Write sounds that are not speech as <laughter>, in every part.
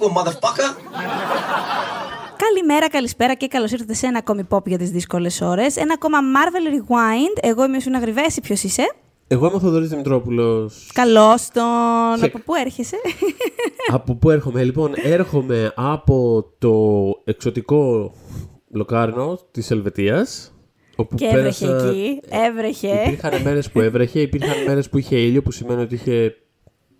sequel, motherfucker. Καλημέρα, καλησπέρα και καλώς ήρθατε σε ένα ακόμη pop για τις δύσκολες ώρες. Ένα ακόμα Marvel Rewind. Εγώ είμαι ο Σούνα Γρυβέση. Ποιος είσαι; Εγώ είμαι ο Θοδωρής Δημητρόπουλος. Καλώς τον. Χε- Από πού έρχεσαι; <laughs> από πού έρχομαι, λοιπόν, έρχομαι από το εξωτικό Λοκάρνο της Ελβετίας. Όπου και έβρεχε πέρασα- εκεί. Έβρεχε. Υπήρχαν μέρες που έβρεχε, υπήρχαν μέρες που είχε ήλιο, που σημαίνει ότι είχε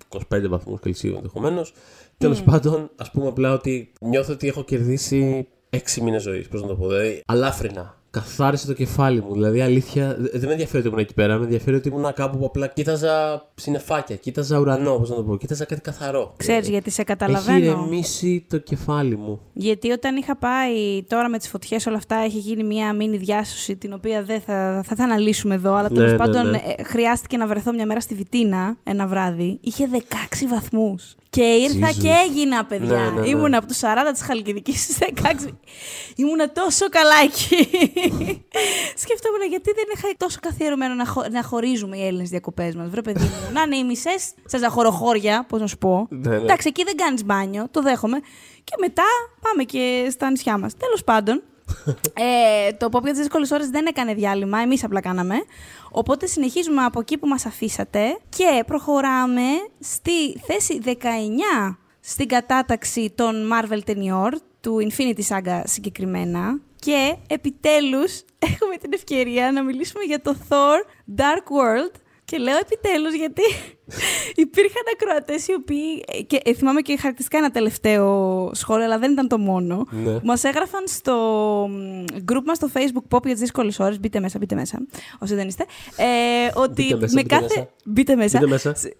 25 βαθμούς Κελσίου ενδεχομένως. Τέλος πάντων, ας πούμε απλά ότι νιώθω ότι έχω κερδίσει 6 μήνες ζωής. Πώς να το πω, δηλαδή αλάφρινα. Καθάρισε το κεφάλι μου. Δηλαδή, αλήθεια, δε- δεν με ενδιαφέρει ότι ήμουν εκεί πέρα. Με ενδιαφέρει ότι ήμουν κάπου που απλά κοίταζα συννεφάκια, κοίταζα ουρανό, πώς να το πω, κοίταζα κάτι καθαρό. Ξέρεις γιατί σε Έχει καταλαβαίνω. ηρεμήσει το κεφάλι μου. Γιατί όταν είχα πάει τώρα με τις φωτιές, όλα αυτά έχει γίνει μια μίνι διάσωση την οποία δεν θα, θα, θα αναλύσουμε εδώ. Αλλά Ναι, τέλος ναι, πάντων ναι. ε, χρειάστηκε να βρεθώ μια μέρα στη Βιτίνα ένα βράδυ. Είχε 16 βαθμούς. Και ήρθα Jesus. και έγινα, παιδιά. Ναι, ναι, ναι. Ήμουνα από τους 40 της Χαλκιδικής στις 16. Ήμουνα τόσο καλά εκεί. Σκεφτόμουν γιατί δεν είχα τόσο καθιερωμένο να, χω- να χωρίζουμε οι Έλληνες διακοπές μας. Βρε, παιδί μου, να είναι οι μισές σε ζαχοροχώρια, πώς να σου πω. Ναι, ναι. Εντάξει, εκεί δεν κάνεις μπάνιο, το δέχομαι. Και μετά πάμε και στα νησιά μας. Τέλος πάντων, ε, το Pop για τις δύσκολες ώρες δεν έκανε διάλειμμα. Εμείς απλά κάναμε. Οπότε συνεχίζουμε από εκεί που μας αφήσατε και προχωράμε στη θέση 19 στην κατάταξη των Marvel ταινιών, του Infinity Saga συγκεκριμένα. Και επιτέλους έχουμε την ευκαιρία να μιλήσουμε για το Thor Dark World. Και λέω επιτέλους γιατί <laughs> υπήρχαν ακροατές οι οποίοι. Και ε, θυμάμαι και χαρακτηριστικά ένα τελευταίο σχόλιο, αλλά δεν ήταν το μόνο. Ναι. Μας έγραφαν στο μ, group μας στο Facebook Pop για τις δύσκολες ώρες. Μπείτε μέσα, μπείτε μέσα. Όσοι δεν είστε. Ε, ότι Μπείτε μέσα, με μπείτε κάθε. μέσα. Μπείτε μέσα. Μπείτε μέσα. Σε,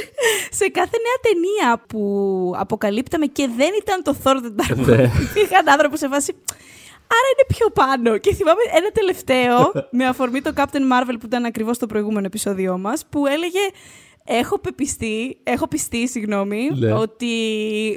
<laughs> σε κάθε νέα ταινία που αποκαλύπταμε και δεν ήταν το Thor the Dark Ναι. World, υπήρχαν άνθρωποι σε φάση. Άρα είναι πιο πάνω. Και θυμάμαι ένα τελευταίο, με αφορμή το Captain Marvel που ήταν ακριβώς στο προηγούμενο επεισόδιό μας, που έλεγε Έχω πεπιστεί, έχω πιστεί, συγγνώμη, Ναι. ότι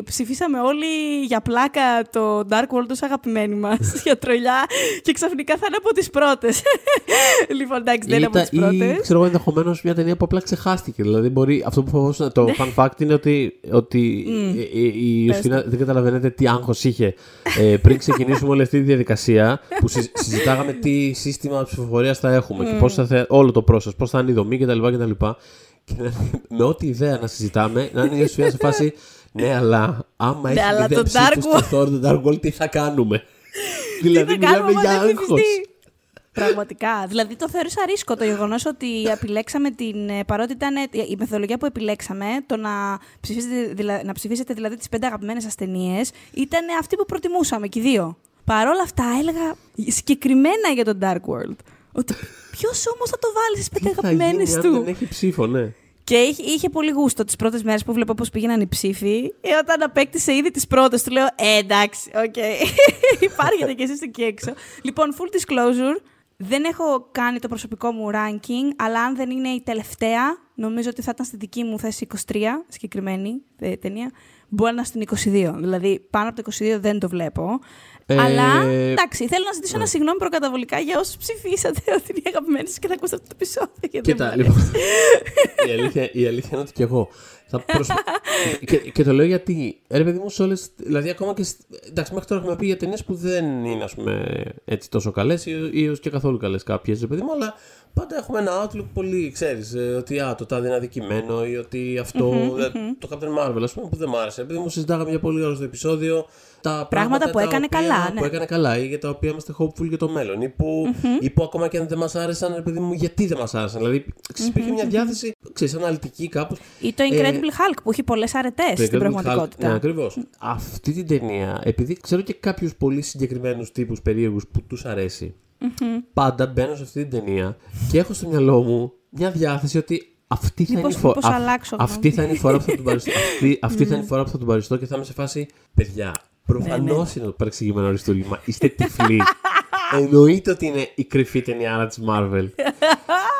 ψηφίσαμε όλοι για πλάκα το Dark World ως αγαπημένοι μας, <laughs> για τρολιά, και ξαφνικά θα είναι από τις πρώτες. <laughs> λοιπόν, εντάξει, δεν είναι από Ήταν- τις πρώτες. Ή ξέρω εγώ ενδεχομένως μια ταινία που απλά ξεχάστηκε. Δηλαδή, μπορεί, αυτό που φοβόσουν. Το Ναι. fun fact είναι ότι, ότι ε, ε, η Ιωστίνα δεν καταλαβαίνετε τι άγχος είχε ε, πριν ξεκινήσουμε όλη αυτή τη διαδικασία που συζ- συζητάγαμε τι σύστημα ψηφοφορίας θα έχουμε και πώς θα, θε- όλο το process, πώς θα είναι η δομή κτλ. κτλ. Και να- με ό,τι ιδέα να συζητάμε, να είναι η Ιωστίνα σε φάση. Ναι, αλλά άμα έχει αλλά μηδέν το ψήφους Dark στο Thor, το Dark World, τι θα κάνουμε; Τι δηλαδή, θα κάνουμε μιλάμε άμα για δεν άγχος. ψηφιστεί. Πραγματικά. Δηλαδή το θεώρησα ρίσκο το γεγονός ότι επιλέξαμε την. ε, Παρότι ήταν ε, η μεθοδολογία που επιλέξαμε, το να ψηφίσετε, δηλα- να ψηφίσετε δηλαδή τις πέντε αγαπημένες σας ταινίες, ήταν αυτή που προτιμούσαμε και οι δύο. Παρ' όλα αυτά, έλεγα συγκεκριμένα για τον Dark World. Ότι ποιος όμως θα το βάλει στις πέντε Τι θα αγαπημένες γίνει αν του; δεν έχει ψήφο, ναι. Και είχε, είχε πολύ γούστο τις πρώτες μέρες που βλέπω πώς πήγαιναν οι ψήφοι. Ε, όταν απέκτησε ήδη τις πρώτες, του λέω Ε, εντάξει, οκ. <laughs> Υπάρχετε κι εσείς εκεί έξω. Λοιπόν, full disclosure. Δεν έχω κάνει το προσωπικό μου ranking, αλλά αν δεν είναι η τελευταία, νομίζω ότι θα ήταν στη δική μου θέση 23, συγκεκριμένη ε, ταινία. Μπορεί να είναι στην 22. Δηλαδή, πάνω από το 22 δεν το βλέπω. Ε, Αλλά εντάξει, θέλω να ζητήσω ναι. ένα συγγνώμη προκαταβολικά για όσους ψηφίσατε <laughs> ότι είναι οι αγαπημένοι σας και θα ακούσετε αυτό το επεισόδιο. γιατί δεν Κοίτα, μου λοιπόν. αρέσει. η, αλήθεια, η αλήθεια είναι ότι και εγώ. Θα προσ... <laughs> και, και το λέω γιατί. Ρε παιδί μου, σε όλες, Δηλαδή, ακόμα και. σ- Εντάξει, μέχρι τώρα έχουμε πει για ταινίες που δεν είναι ας πούμε, έτσι τόσο καλές ή, ή έως και καθόλου καλές κάποιες, ρε παιδί μου, αλλά πάντα έχουμε ένα outlook πολύ, ξέρεις, ότι α, το τάδε είναι αδικημένο ή ότι αυτό, ε, το Captain Marvel, ας πούμε, που δεν μ' άρεσε. Επειδή μου συζητάγαμε για πολύ ώρα στο επεισόδιο τα πράγματα, που τα έκανε οποία- καλά, ναι. Που έκανε καλά ή για τα οποία είμαστε hopeful για το μέλλον ή που, ή που ακόμα και αν δεν μας άρεσαν, ρε παιδί μου, γιατί δεν μας άρεσαν. Δηλαδή, ξέρεις, υπήρχε μια διάθεση, ξέρεις, αναλυτική κάπως. Ή το Incredible Hulk που έχει πολλές αρετές στην πραγματικότητα. Ναι, ακριβώς. Αυτή την ταινία, επειδή ξέρω και κάποιους πολύ συγκεκριμένους τύπους περίεργους που τους αρεσει πάντα μπαίνω σε αυτή την ταινία και έχω στο μυαλό μου μια διάθεση ότι αυτή θα, είναι, Μήπως- η φο- μήπως αυ- αλλάξω αυτή γνώμη. θα είναι η φορά που θα τον παριστώ. <laughs> αυτή αυτή θα είναι η φορά που θα τον παριστώ και θα είμαι σε φάση. Παιδιά, προφανώς Ναι, είναι το παρεξηγημένο αριστούργημα. Είστε τυφλοί. <laughs> Εννοείται ότι είναι η κρυφή ταινία της Marvel.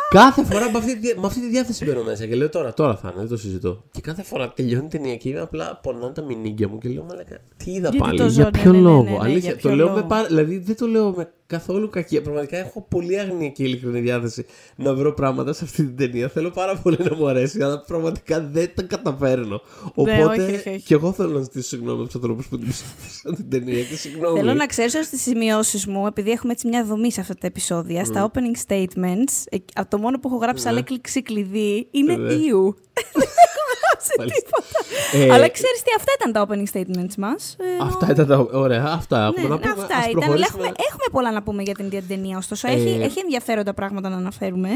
κάθε φορά με αυτή, τη- με αυτή τη διάθεση μπαίνω μέσα και λέω τώρα, τώρα θα είναι, δεν το συζητώ. Και κάθε φορά τελειώνει η ταινία και είμαι απλά πονάνε τα μηνύγκια μου και λέω Μαλάκα, τι είδα Γιατί πάλι, το για ζω, ναι, ποιο ναι, ναι, λόγο; ναι, ναι, Αλήθεια, για ποιο το λέω λόγο; με πάρα, δηλαδή δεν το λέω με καθόλου κακή. Πραγματικά έχω πολύ αγνία και ειλικρινή διάθεση να βρω πράγματα σε αυτή την ταινία. Θέλω πάρα πολύ να μου αρέσει, αλλά πραγματικά δεν τα καταφέρνω. Ναι, Οπότε όχι, όχι, όχι. και εγώ θέλω να ζητήσω συγγνώμη από τους ανθρώπους που την ψήφισαν την ταινία. Και συγγνώμη. Θέλω να ξέρω στι σημειώσεις μου, επειδή έχουμε έτσι μια δομή σε αυτά τα επεισόδια, στα opening statements, ε, από το μόνο που έχω γράψει Ναι. σαν λέξη κλειδί είναι Ναι. «Ιου». <laughs> Δεν έχω γράψει Μάλιστα. τίποτα. Ε, Αλλά ξέρεις τι, αυτά ήταν τα opening statements μας. Αυτά ήταν τα. Ωραία, αυτά έχουμε Ναι, να πούμε. αυτά Ας ήταν. Αλλά προχωρήσουμε. έχουμε, έχουμε πολλά να πούμε για την ίδια την ταινία. Ωστόσο, Ε, έχει, έχει ενδιαφέροντα πράγματα να αναφέρουμε.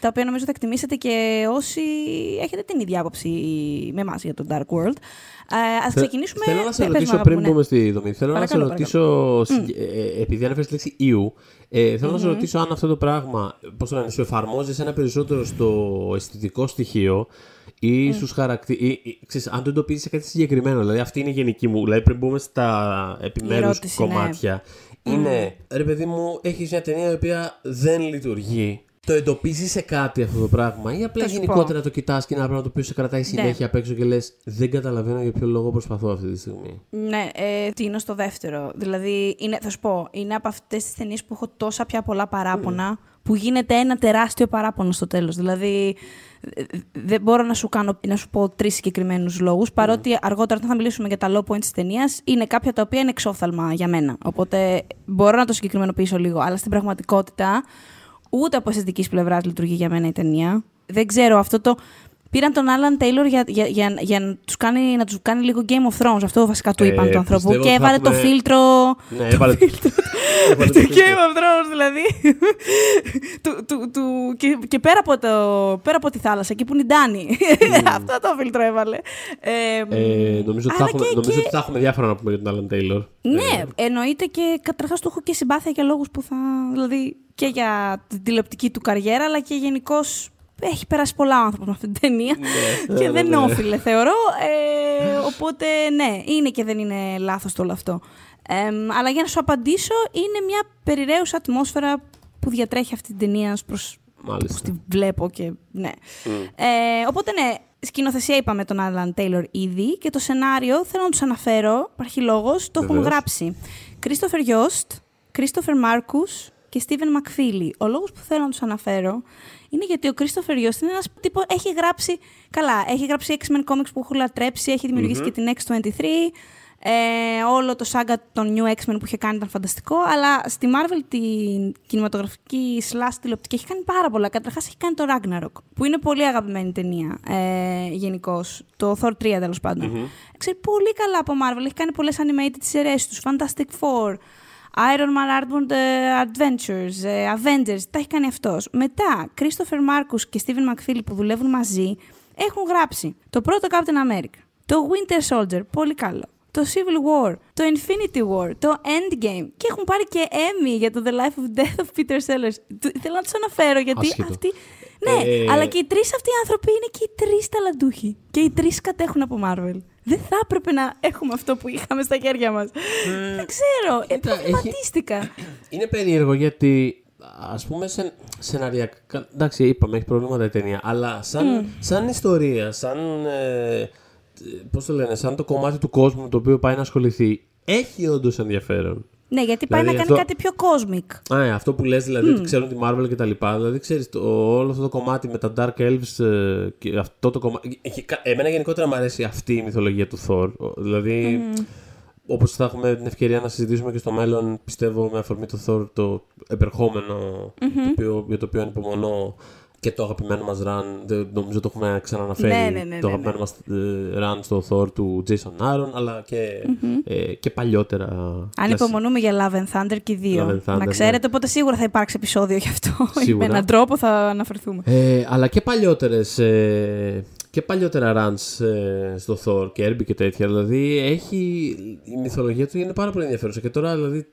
Τα οποία νομίζω θα εκτιμήσετε και όσοι έχετε την ίδια άποψη με εμάς για το Dark World. Α ας Θε- ξεκινήσουμε. Θέλω να σε πες μου, ρωτήσω αγάπη πριν μου, ναι. μπούμε στη δομή. Θέλω Παρακαλώ, να σε ρωτήσω. συγκε- ε, επειδή ανέφερες τη λέξη EU, ε, θέλω να σε ρωτήσω αν αυτό το πράγμα. Πώς το λένε, σου εφαρμόζεις ένα περισσότερο στο αισθητικό στοιχείο ή στους χαρακτήρε. αν το εντοπίζεις σε κάτι συγκεκριμένο. Δηλαδή, αυτή είναι η γενική μου. Δηλαδή, πριν μπούμε στα επιμέρους ερώτηση, ναι. Κομμάτια. Είναι, ρε παιδί μου, έχεις μια ταινία η οποία δεν λειτουργεί. Το εντοπίζεις σε κάτι αυτό το πράγμα, ή απλά Θα σου γενικότερα το κοιτάς και είναι ένα πράγμα το οποίο σε κρατάει συνέχεια απ' έξω και λες: Δεν καταλαβαίνω για ποιο λόγο προσπαθώ αυτή τη στιγμή. Ναι, ε, τι είναι στο δεύτερο. Δηλαδή, είναι, θα σου πω, είναι από αυτές τις ταινίες που έχω τόσα πια πολλά παράπονα, που γίνεται ένα τεράστιο παράπονο στο τέλος. Δηλαδή, ε, δεν μπορώ να σου, κάνω, να σου πω τρεις συγκεκριμένους λόγους, παρότι αργότερα όταν θα μιλήσουμε για τα low points της ταινίας, είναι κάποια τα οποία είναι εξόφθαλμα για μένα. Οπότε μπορώ να το συγκεκριμενοποιήσω λίγο. Αλλά στην πραγματικότητα, ούτε από αισθητικής πλευράς λειτουργεί για μένα η ταινία. Δεν ξέρω, αυτό το. Πήραν τον Άλαν Τέιλορ για, για, για, για να, τους κάνει, να τους κάνει λίγο Game of Thrones. Αυτό βασικά του Ε, είπαν του ανθρώπου. πιστεύω Και θα έβαλε το έχουμε- φίλτρο. Ναι, έβαλε το <laughs> έβαλε Το το Game of Thrones δηλαδή. <laughs> του, του, του, και, και πέρα, από το, πέρα από τη θάλασσα, εκεί που είναι η Ντάνη. <laughs> Αυτό το φίλτρο έβαλε. Ε, Ε, νομίζω ότι θα αλλά έχουμε, και νομίζω εκεί- ότι θα έχουμε διάφορα να πούμε για τον Άλαν Τέιλορ. Ναι, εννοείται και καταρχάς του έχω και συμπάθεια για λόγους που θα. Δηλαδή και για την τηλεοπτική του καριέρα, αλλά και γενικώς έχει περάσει πολλά άνθρωπο με αυτή την ταινία. <laughs> και Ναι, δεν ναι, ναι. όφιλε, θεωρώ. Ε, οπότε ναι, είναι και δεν είναι λάθος το όλο αυτό. Ε, αλλά για να σου απαντήσω, είναι μια περιραίουσα ατμόσφαιρα που διατρέχει αυτή την ταινία ως προς Μάλιστα. που τη βλέπω και ναι. Ε, οπότε ναι, σκηνοθεσία είπαμε τον Άλαν Τέιλορ ήδη και το σενάριο θέλω να τους αναφέρω, υπάρχει λόγος, το έχουν Βεβαίως. γράψει. Κρίστοφερ Γιώστ, Κρίστοφερ Μάρκους και Στίβεν Μακφίλι. Ο λόγος που θέλω να τους αναφέρω είναι γιατί ο Κρίστοφερ Γιώστ είναι ένας τύπο, έχει γράψει, καλά, έχει γράψει X-Men Comics που έχω λατρέψει, έχει δημιουργήσει και την X-23, ε, όλο το σάγκα των New X-Men που είχε κάνει ήταν φανταστικό, αλλά στη Marvel την κινηματογραφική slash τηλεοπτική έχει κάνει πάρα πολλά. Καταρχάς έχει κάνει το Ragnarok, που είναι πολύ αγαπημένη ταινία ε, γενικώς. Το Thor 3 τέλος πάντων. Ξέρει πολύ καλά από Marvel, έχει κάνει πολλές animated σειρές τους, Fantastic Four, Iron Man Artbound ε, Adventures, ε, Avengers, τα έχει κάνει αυτός. Μετά, Christopher Marcus και Steven McFeely που δουλεύουν μαζί έχουν γράψει το πρώτο Captain America, το Winter Soldier, πολύ καλό, το Civil War, το Infinity War, το Endgame και έχουν πάρει και Emmy για το The Life of Death of Peter Sellers. Του- Θέλω να τους αναφέρω γιατί Άσχετο. αυτοί... Ναι, Ε, αλλά και οι τρεις αυτοί οι άνθρωποι είναι και οι τρεις ταλαντούχοι. Και οι τρεις κατέχουν από Marvel. Δεν θα έπρεπε να έχουμε αυτό που είχαμε στα χέρια μας. Δεν ξέρω. Ε, κοίτα, έχει- προβληματίστηκα. Είναι περίεργο γιατί ας πούμε σε, σεναριακά. Εντάξει, είπαμε, έχει προβλήματα η ταινία. Αλλά σαν, σαν ιστορία, σαν. Ε, Πώς το λένε, σαν το κομμάτι του κόσμου με το οποίο πάει να ασχοληθεί, έχει όντως ενδιαφέρον. Ναι, γιατί πάει Δηλαδή να κάνει αυτό- κάτι πιο cosmic. Α, ε, αυτό που λες δηλαδή ότι ξέρουν τη Marvel και τα λοιπά. Δηλαδή ξέρεις το, όλο αυτό το κομμάτι με τα Dark Elves ε, και αυτό το κομμάτι. ε, ε, Εμένα γενικότερα μου αρέσει αυτή η μυθολογία του Thor. Ο- Δηλαδή όπως θα έχουμε την ευκαιρία να συζητήσουμε και στο μέλλον πιστεύω με αφορμή το Thor το επερχομενο το οποίο, για το οποίο ανυπομονώ και το αγαπημένο μας run, δεν- νομίζω το έχουμε ξαναναφέρει, Ναι, ναι, ναι, το ναι, αγαπημένο μας ε, run στο Thor του Jason Aaron, αλλά και, ε, και παλιότερα. Ανυπομονούμε για Love and Thunder και οι δύο. Love and Thunder, να ναι. ξέρετε, οπότε σίγουρα θα υπάρξει επεισόδιο γι' αυτό. <laughs> Σίγουρα. Με έναν τρόπο θα αναφερθούμε. Ε, αλλά και παλιότερες ε, και παλιότερα runs ε, στο Thor και Herbie και τέτοια. Δηλαδή έχει, η μυθολογία του είναι πάρα πολύ ενδιαφέρουσα. Και τώρα δηλαδή ε,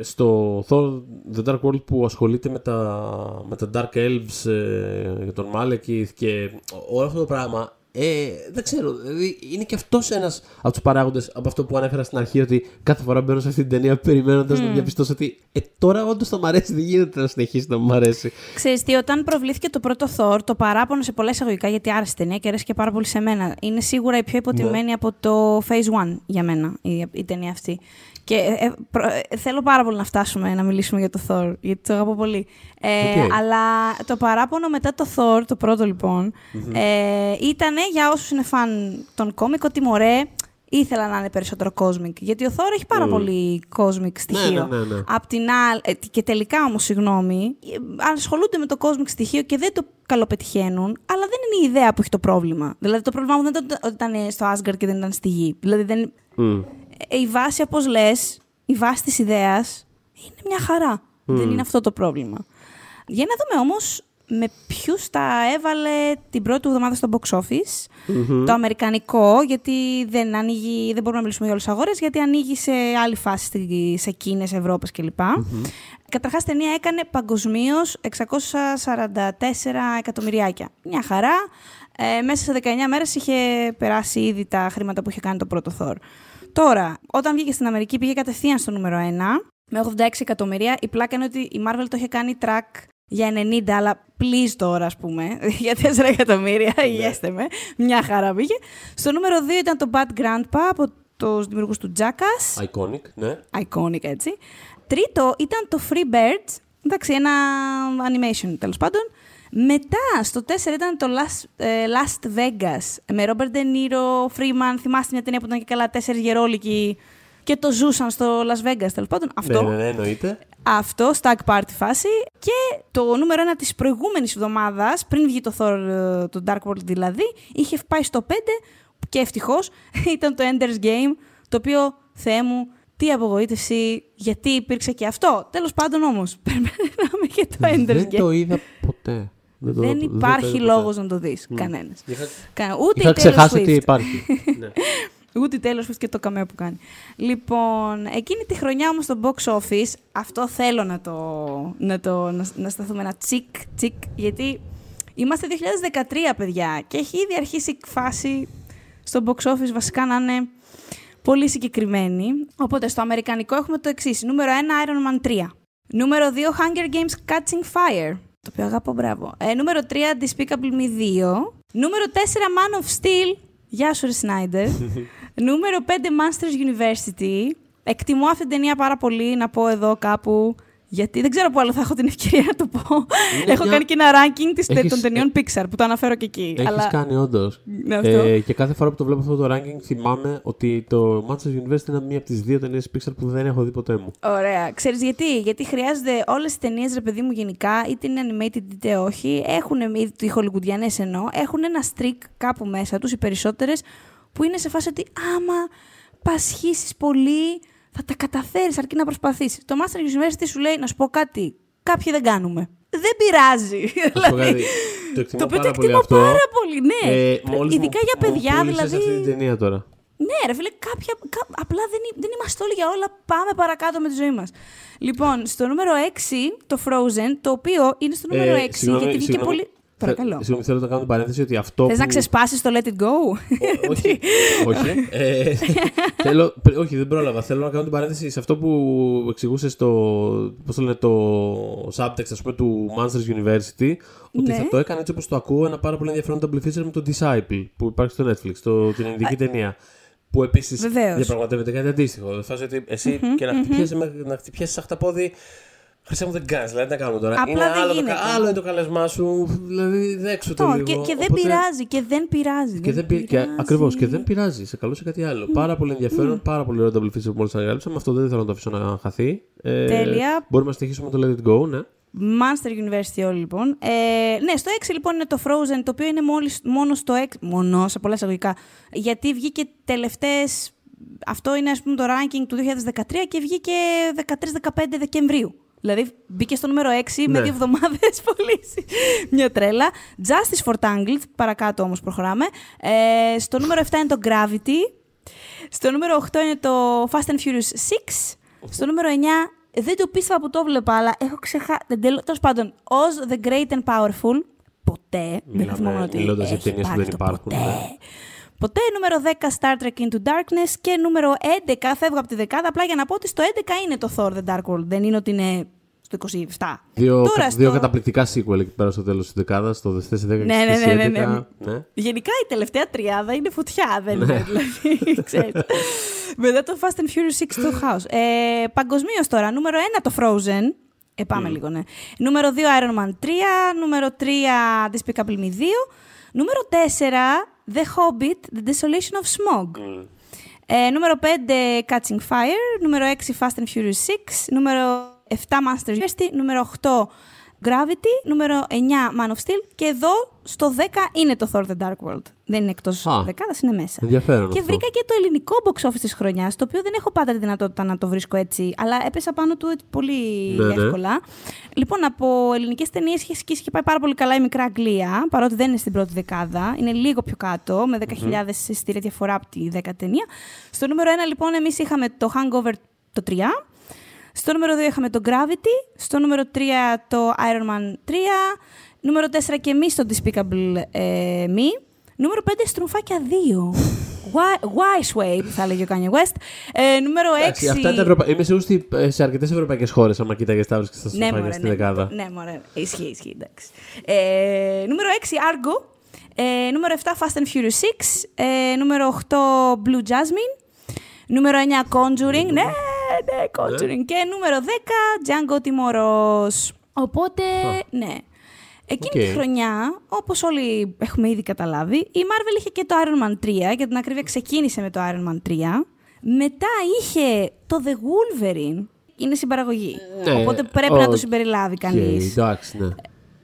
στο Thor The Dark World που ασχολείται με τα, με τα Dark Elves ε, για τον Malekith και όλο αυτό το πράγμα ε, δεν ξέρω, δηλαδή είναι και αυτός ένας από τους παράγοντες από αυτό που ανέφερα στην αρχή ότι κάθε φορά μπαίνω σε αυτή την ταινία περιμένοντας να διαπιστώσω ότι ε, τώρα όντως θα μ' αρέσει, δεν γίνεται να συνεχίσει να μου αρέσει. Ξέρεις τι, όταν προβλήθηκε το πρώτο Thor, το παράπονο σε πολλά εισαγωγικά, γιατί άρεσε η ταινία και αρέσει και πάρα πολύ σε μένα. Είναι σίγουρα η πιο υποτιμένη Ναι. από το Phase 1 για μένα η, η ταινία αυτή. Και ε, προ- ε, θέλω πάρα πολύ να φτάσουμε να μιλήσουμε για το Thor, γιατί το αγαπώ πολύ. Ε, Οκ. Αλλά το παράπονο μετά το Thor, το πρώτο λοιπόν, ε, ήταν για όσους είναι φαν των κόμικ ότι μωρέ, ήθελα να είναι περισσότερο cosmic. Γιατί ο Thor έχει πάρα Μμμ. πολύ cosmic στοιχείο. ναι, ναι, ναι. Απ' την άλλη, ε, και τελικά όμως, συγγνώμη, ε, ασχολούνται με το cosmic στοιχείο και δεν το καλοπετυχαίνουν, αλλά δεν είναι η ιδέα που έχει το πρόβλημα. Δηλαδή το πρόβλημα μου δεν ήταν ότι ήταν στο Asgard και δεν ήταν στη γη. Δηλαδή δεν, Μμ. Ε, η βάση, όπως λες, η βάση της ιδέας είναι μια χαρά. Δεν είναι αυτό το πρόβλλημα. Για να δούμε όμως με ποιους τα έβαλε την πρώτη του εβδομάδα στο box office. Το αμερικανικό, γιατί δεν, ανοίγει, δεν μπορούμε να μιλήσουμε για όλες τις αγορές, γιατί ανοίγει σε άλλη φάση στη- σε Κίνες, Ευρώπες κλπ. Καταρχάς, ταινία έκανε παγκοσμίως 644 εκατομμυριάκια. Μια χαρά. Ε, μέσα σε 19 μέρες είχε περάσει ήδη τα χρήματα που είχε κάνει το πρώτο Thor. Τώρα, όταν βγήκε στην Αμερική, πήγε κατευθείαν στο νούμερο 1 με 86 εκατομμύρια. Η πλάκα είναι ότι η Marvel το είχε κάνει track για 90, αλλά please τώρα, ας πούμε, <laughs> για 4 εκατομμύρια, υγιέστε με. Μια χαρά πήγε. Στο νούμερο 2 ήταν το Bad Grandpa από τους δημιουργούς του Jackass. Iconic, ναι. Iconic έτσι. Τρίτο ήταν το Free Bird. Εντάξει, ένα animation τέλος πάντων. Μετά, στο 4 ήταν το Last, ε, Last Vegas με Robert De Niro, Freeman. Θυμάστε μια ταινία που ήταν και καλά τέσσερις γερόλικοι και το ζούσαν στο Las Vegas τέλος πάντων. Αυτό. Ναι, ναι, ναι, εννοείται. Αυτό, Stag Party φάση. Και το νούμερο ένα της προηγούμενης εβδομάδας, πριν βγει το Thor, ε, το Dark World δηλαδή, είχε πάει στο 5 και ευτυχώς <laughs> ήταν το Ender's Game, το οποίο, Θεέ μου, τι απογοήτευση, γιατί υπήρξε και αυτό. Τέλος πάντων όμως, <laughs> περνάμε και το Ender's Δεν Game. το είδα ποτέ. Δεν, το- Δεν το υπάρχει είδα ποτέ. λόγος να το δεις, κανένας. Είχα, Κα- Ούτε είχα η Taylor ξεχάσει Swift. ότι υπάρχει. <laughs> ναι. Ούτε η Taylor Swift και το καμέο που κάνει. Λοιπόν, εκείνη τη χρονιά όμως στο box office, αυτό θέλω να το, να το να, να σταθούμε ένα τσικ, τσικ, γιατί είμαστε 2013 παιδιά και έχει ήδη αρχίσει η φάση στο box office βασικά να είναι πολύ συγκεκριμένη. Οπότε στο αμερικανικό έχουμε το εξής. Νούμερο 1 Iron Man 3. Νούμερο 2 Hunger Games Catching Fire. Το οποίο αγαπώ, μπράβο. Ε, νούμερο 3 Despicable Me 2. Νούμερο 4 Man of Steel. Γεια σου, Ρε Σνάιντερ. <laughs> νούμερο 5 Monsters University. Εκτιμώ αυτή την ταινία πάρα πολύ να πω εδώ κάπου. Γιατί δεν ξέρω πού άλλο θα έχω την ευκαιρία να το πω. Είναι έχω μια- κάνει και ένα ranking της, Έχεις- των ταινιών Pixar που το αναφέρω και εκεί. Έχεις αλλά... κάνει όντως. Ναι, αυτό. Ε, και κάθε φορά που το βλέπω αυτό το ranking θυμάμαι ότι το Manchester University είναι μία από τις δύο ταινίες Pixar που δεν έχω δει ποτέ μου. Ωραία. Ξέρεις γιατί; Γιατί χρειάζονται όλες οι ταινίες, ρε παιδί μου, γενικά, είτε είναι animated είτε όχι, έχουν, ή οι χολικουντιανές εννοώ, έχουν ένα streak κάπου μέσα τους, οι περισσότερες, που είναι σε φάση ότι άμα πασχίσεις πολύ, θα τα καταφέρεις αρκεί να προσπαθήσεις. Το Master University σου λέει, να σου πω κάτι, κάποιοι δεν κάνουμε. Δεν πειράζει. Να σου πω Δηλαδή, κάτι, το εκτιμώ το οποίο το πάρα πολύ εκτιμώ αυτό. πάρα πολύ, ναι. Ε, μόλις Ειδικά μου- για μου παιδιά, πούλησες δηλαδή. αυτή την ταινία τώρα. Ναι, ρε φίλε, κάποια, κα- απλά δεν, εί- δεν είμαστε όλοι για όλα. Πάμε παρακάτω με τη ζωή μας. Λοιπόν, στο νούμερο 6, το Frozen, το οποίο είναι στο νούμερο 6, Ε, συγγνώμη, γιατί βγήκε συγγνώμη. πολύ. Θε- Παρακαλώ. Συγγνώμη, θέλω να κάνω την παρένθεση ότι αυτό. Θες που... να ξεσπάσεις το Let It Go; Ό- όχι. <laughs> όχι. Ε, θέλω, πρι- όχι, δεν πρόλαβα. Θέλω να κάνω την παρένθεση σε αυτό που εξηγούσες στο, πώς το, λένε, το subtext ας πούμε, του Monsters University. Ότι Ναι. θα το έκανε έτσι όπως το ακούω ένα πάρα πολύ ενδιαφέρον double feature με το Disciple που υπάρχει στο Netflix, το, την ελληνική ταινία. Που επίσης Βεβαίως. διαπραγματεύεται κάτι αντίστοιχο. Φάση ότι εσύ και να χτυπιέσαι, με- να χτυπιέσαι σαν χταπόδι. Χρυσέ μου δεν κάνεις, δηλαδή τι να κάνουμε τώρα; Απλά είναι δεν άλλο, το, γίνεται. κα- άλλο είναι το καλεσμά σου, δηλαδή δέξω το Το, λίγο. και, και δεν Οπότε- πειράζει, και δεν πειράζει. και δεν πει... και, πειράζει. ακριβώς, και δεν πειράζει. Σε καλό σε κάτι άλλο. Πάρα πολύ ενδιαφέρον, πάρα πολύ ωραίο double feature που μόλις ανακάλυψαμε. Αυτό δεν θέλω να το αφήσω να χαθεί. Ε, Τέλεια. Μπορούμε να συνεχίσουμε το Let It Go, ναι. Monster University όλοι λοιπόν. Ε, ναι, στο 6 λοιπόν είναι το Frozen, το οποίο είναι μόλις, μόνος στο 6. Μόνος σε πολλά εισαγωγικά. Γιατί βγήκε τελευταίες. Αυτό είναι ας πούμε το ranking του 2013 και βγήκε 13-15 Δεκεμβρίου. Δηλαδή μπήκε στο νούμερο 6 με Ναι. δύο εβδομάδες <laughs> πωλήσει. Μια τρέλα. Justice for Tangled, παρακάτω όμως προχωράμε. Ε, στο νούμερο 7 είναι το Gravity. Στο νούμερο 8 είναι το Fast and Furious 6. Στο νούμερο 9 δεν το πίστευα που το βλέπα, αλλά έχω ξεχάσει. Τέλος πάντων, Oz the Great and Powerful. Ποτέ. δεν Μιλάμε- θυμόμουν ότι μιλώντας για έχει ταινίες που υπάρξει δεν το υπάρχουν, Ποτέ. ναι. Ποτέ. Νούμερο 10 Star Trek Into Darkness και νούμερο 11, φεύγω από τη δεκάδα, απλά για να πω ότι στο 11 είναι το Thor The Dark World. Δεν είναι ότι είναι στο 27. Δύο, Τώρα κα- στο- δύο καταπληκτικά sequel εκεί πέρα στο τέλος της δεκάδας, στο 4 10 Ναι, και ναι, στις ναι, ναι, 11. ναι. ναι. Γενικά η τελευταία τριάδα είναι φωτιά, δεν είναι δηλαδή. <laughs> ξέρεις. Μετά το Fast and Furious 6 του House. Ε, Παγκοσμίως τώρα, νούμερο 1 το Frozen. Ε, πάμε λίγο, ναι. Νούμερο 2 Iron Man 3. Νούμερο 3 Despicable Me 2. Νούμερο 4 The Hobbit, The Desolation of Smog. Ε, νούμερο 5 Catching Fire. Νούμερο 6 Fast and Furious 6. Νούμερο 7 Master University. Νούμερο 8 Gravity. Νούμερο 9 Man of Steel. Και εδώ στο 10 είναι το Thor The Dark World. Δεν είναι εκτός Α. δεκάδας, είναι μέσα. Ενδιαφέρον Και αυτό. βρήκα και το ελληνικό box office της χρονιάς, το οποίο δεν έχω πάντα τη δυνατότητα να το βρίσκω έτσι, αλλά έπεσα πάνω του έτσι πολύ Ναι, ναι. εύκολα. Λοιπόν, από ελληνικές ταινίες είχε σκίσει και πάει πάρα πολύ καλά η Μικρά Αγγλία, παρότι δεν είναι στην πρώτη δεκάδα. Είναι λίγο πιο κάτω, με 10.000 εισιτήρια διαφορά από τη 10 ταινία. Στο νούμερο 1, λοιπόν, εμείς είχαμε το Hangover το 3. Στο νούμερο 2 είχαμε το Gravity. Στο νούμερο 3 το Iron Man 3. Νούμερο 4 και εμείς το Despicable ε, Me. Νούμερο 5 Στρουφάκια 2. Why, why Sway, που θα έλεγε ο Kanye West. Ε, νούμερο 6. Εντάξει, αυτά είναι τα Ευρωπα... Είμαι σίγουρη ότι ε, σε αρκετές ευρωπαϊκές χώρες, άμα κοίταγες τα βρίσκει στα Ναι, σοφάκια μωρέ, στη ναι, δεκάδα. ναι, μωρέ. Ισχύει, ισχύει, εντάξει. Ε, νούμερο 6, Argo. Ε, νούμερο 7, Fast and Furious 6. Ε, νούμερο 8, Blue Jasmine. Νούμερο 9, Conjuring. Ναι, ναι, Conjuring. Και νούμερο 10, Django Τιμωρός. Οπότε, ναι. Εκείνη τη Οκ. χρονιά, όπως όλοι έχουμε ήδη καταλάβει, η Marvel είχε και το Iron Man 3, για την ακρίβεια ξεκίνησε με το Iron Man 3. Μετά είχε το The Wolverine. Είναι συμπαραγωγή. Ναι, Οπότε πρέπει να το οκ, συμπεριλάβει κανείς. εντάξει, ναι.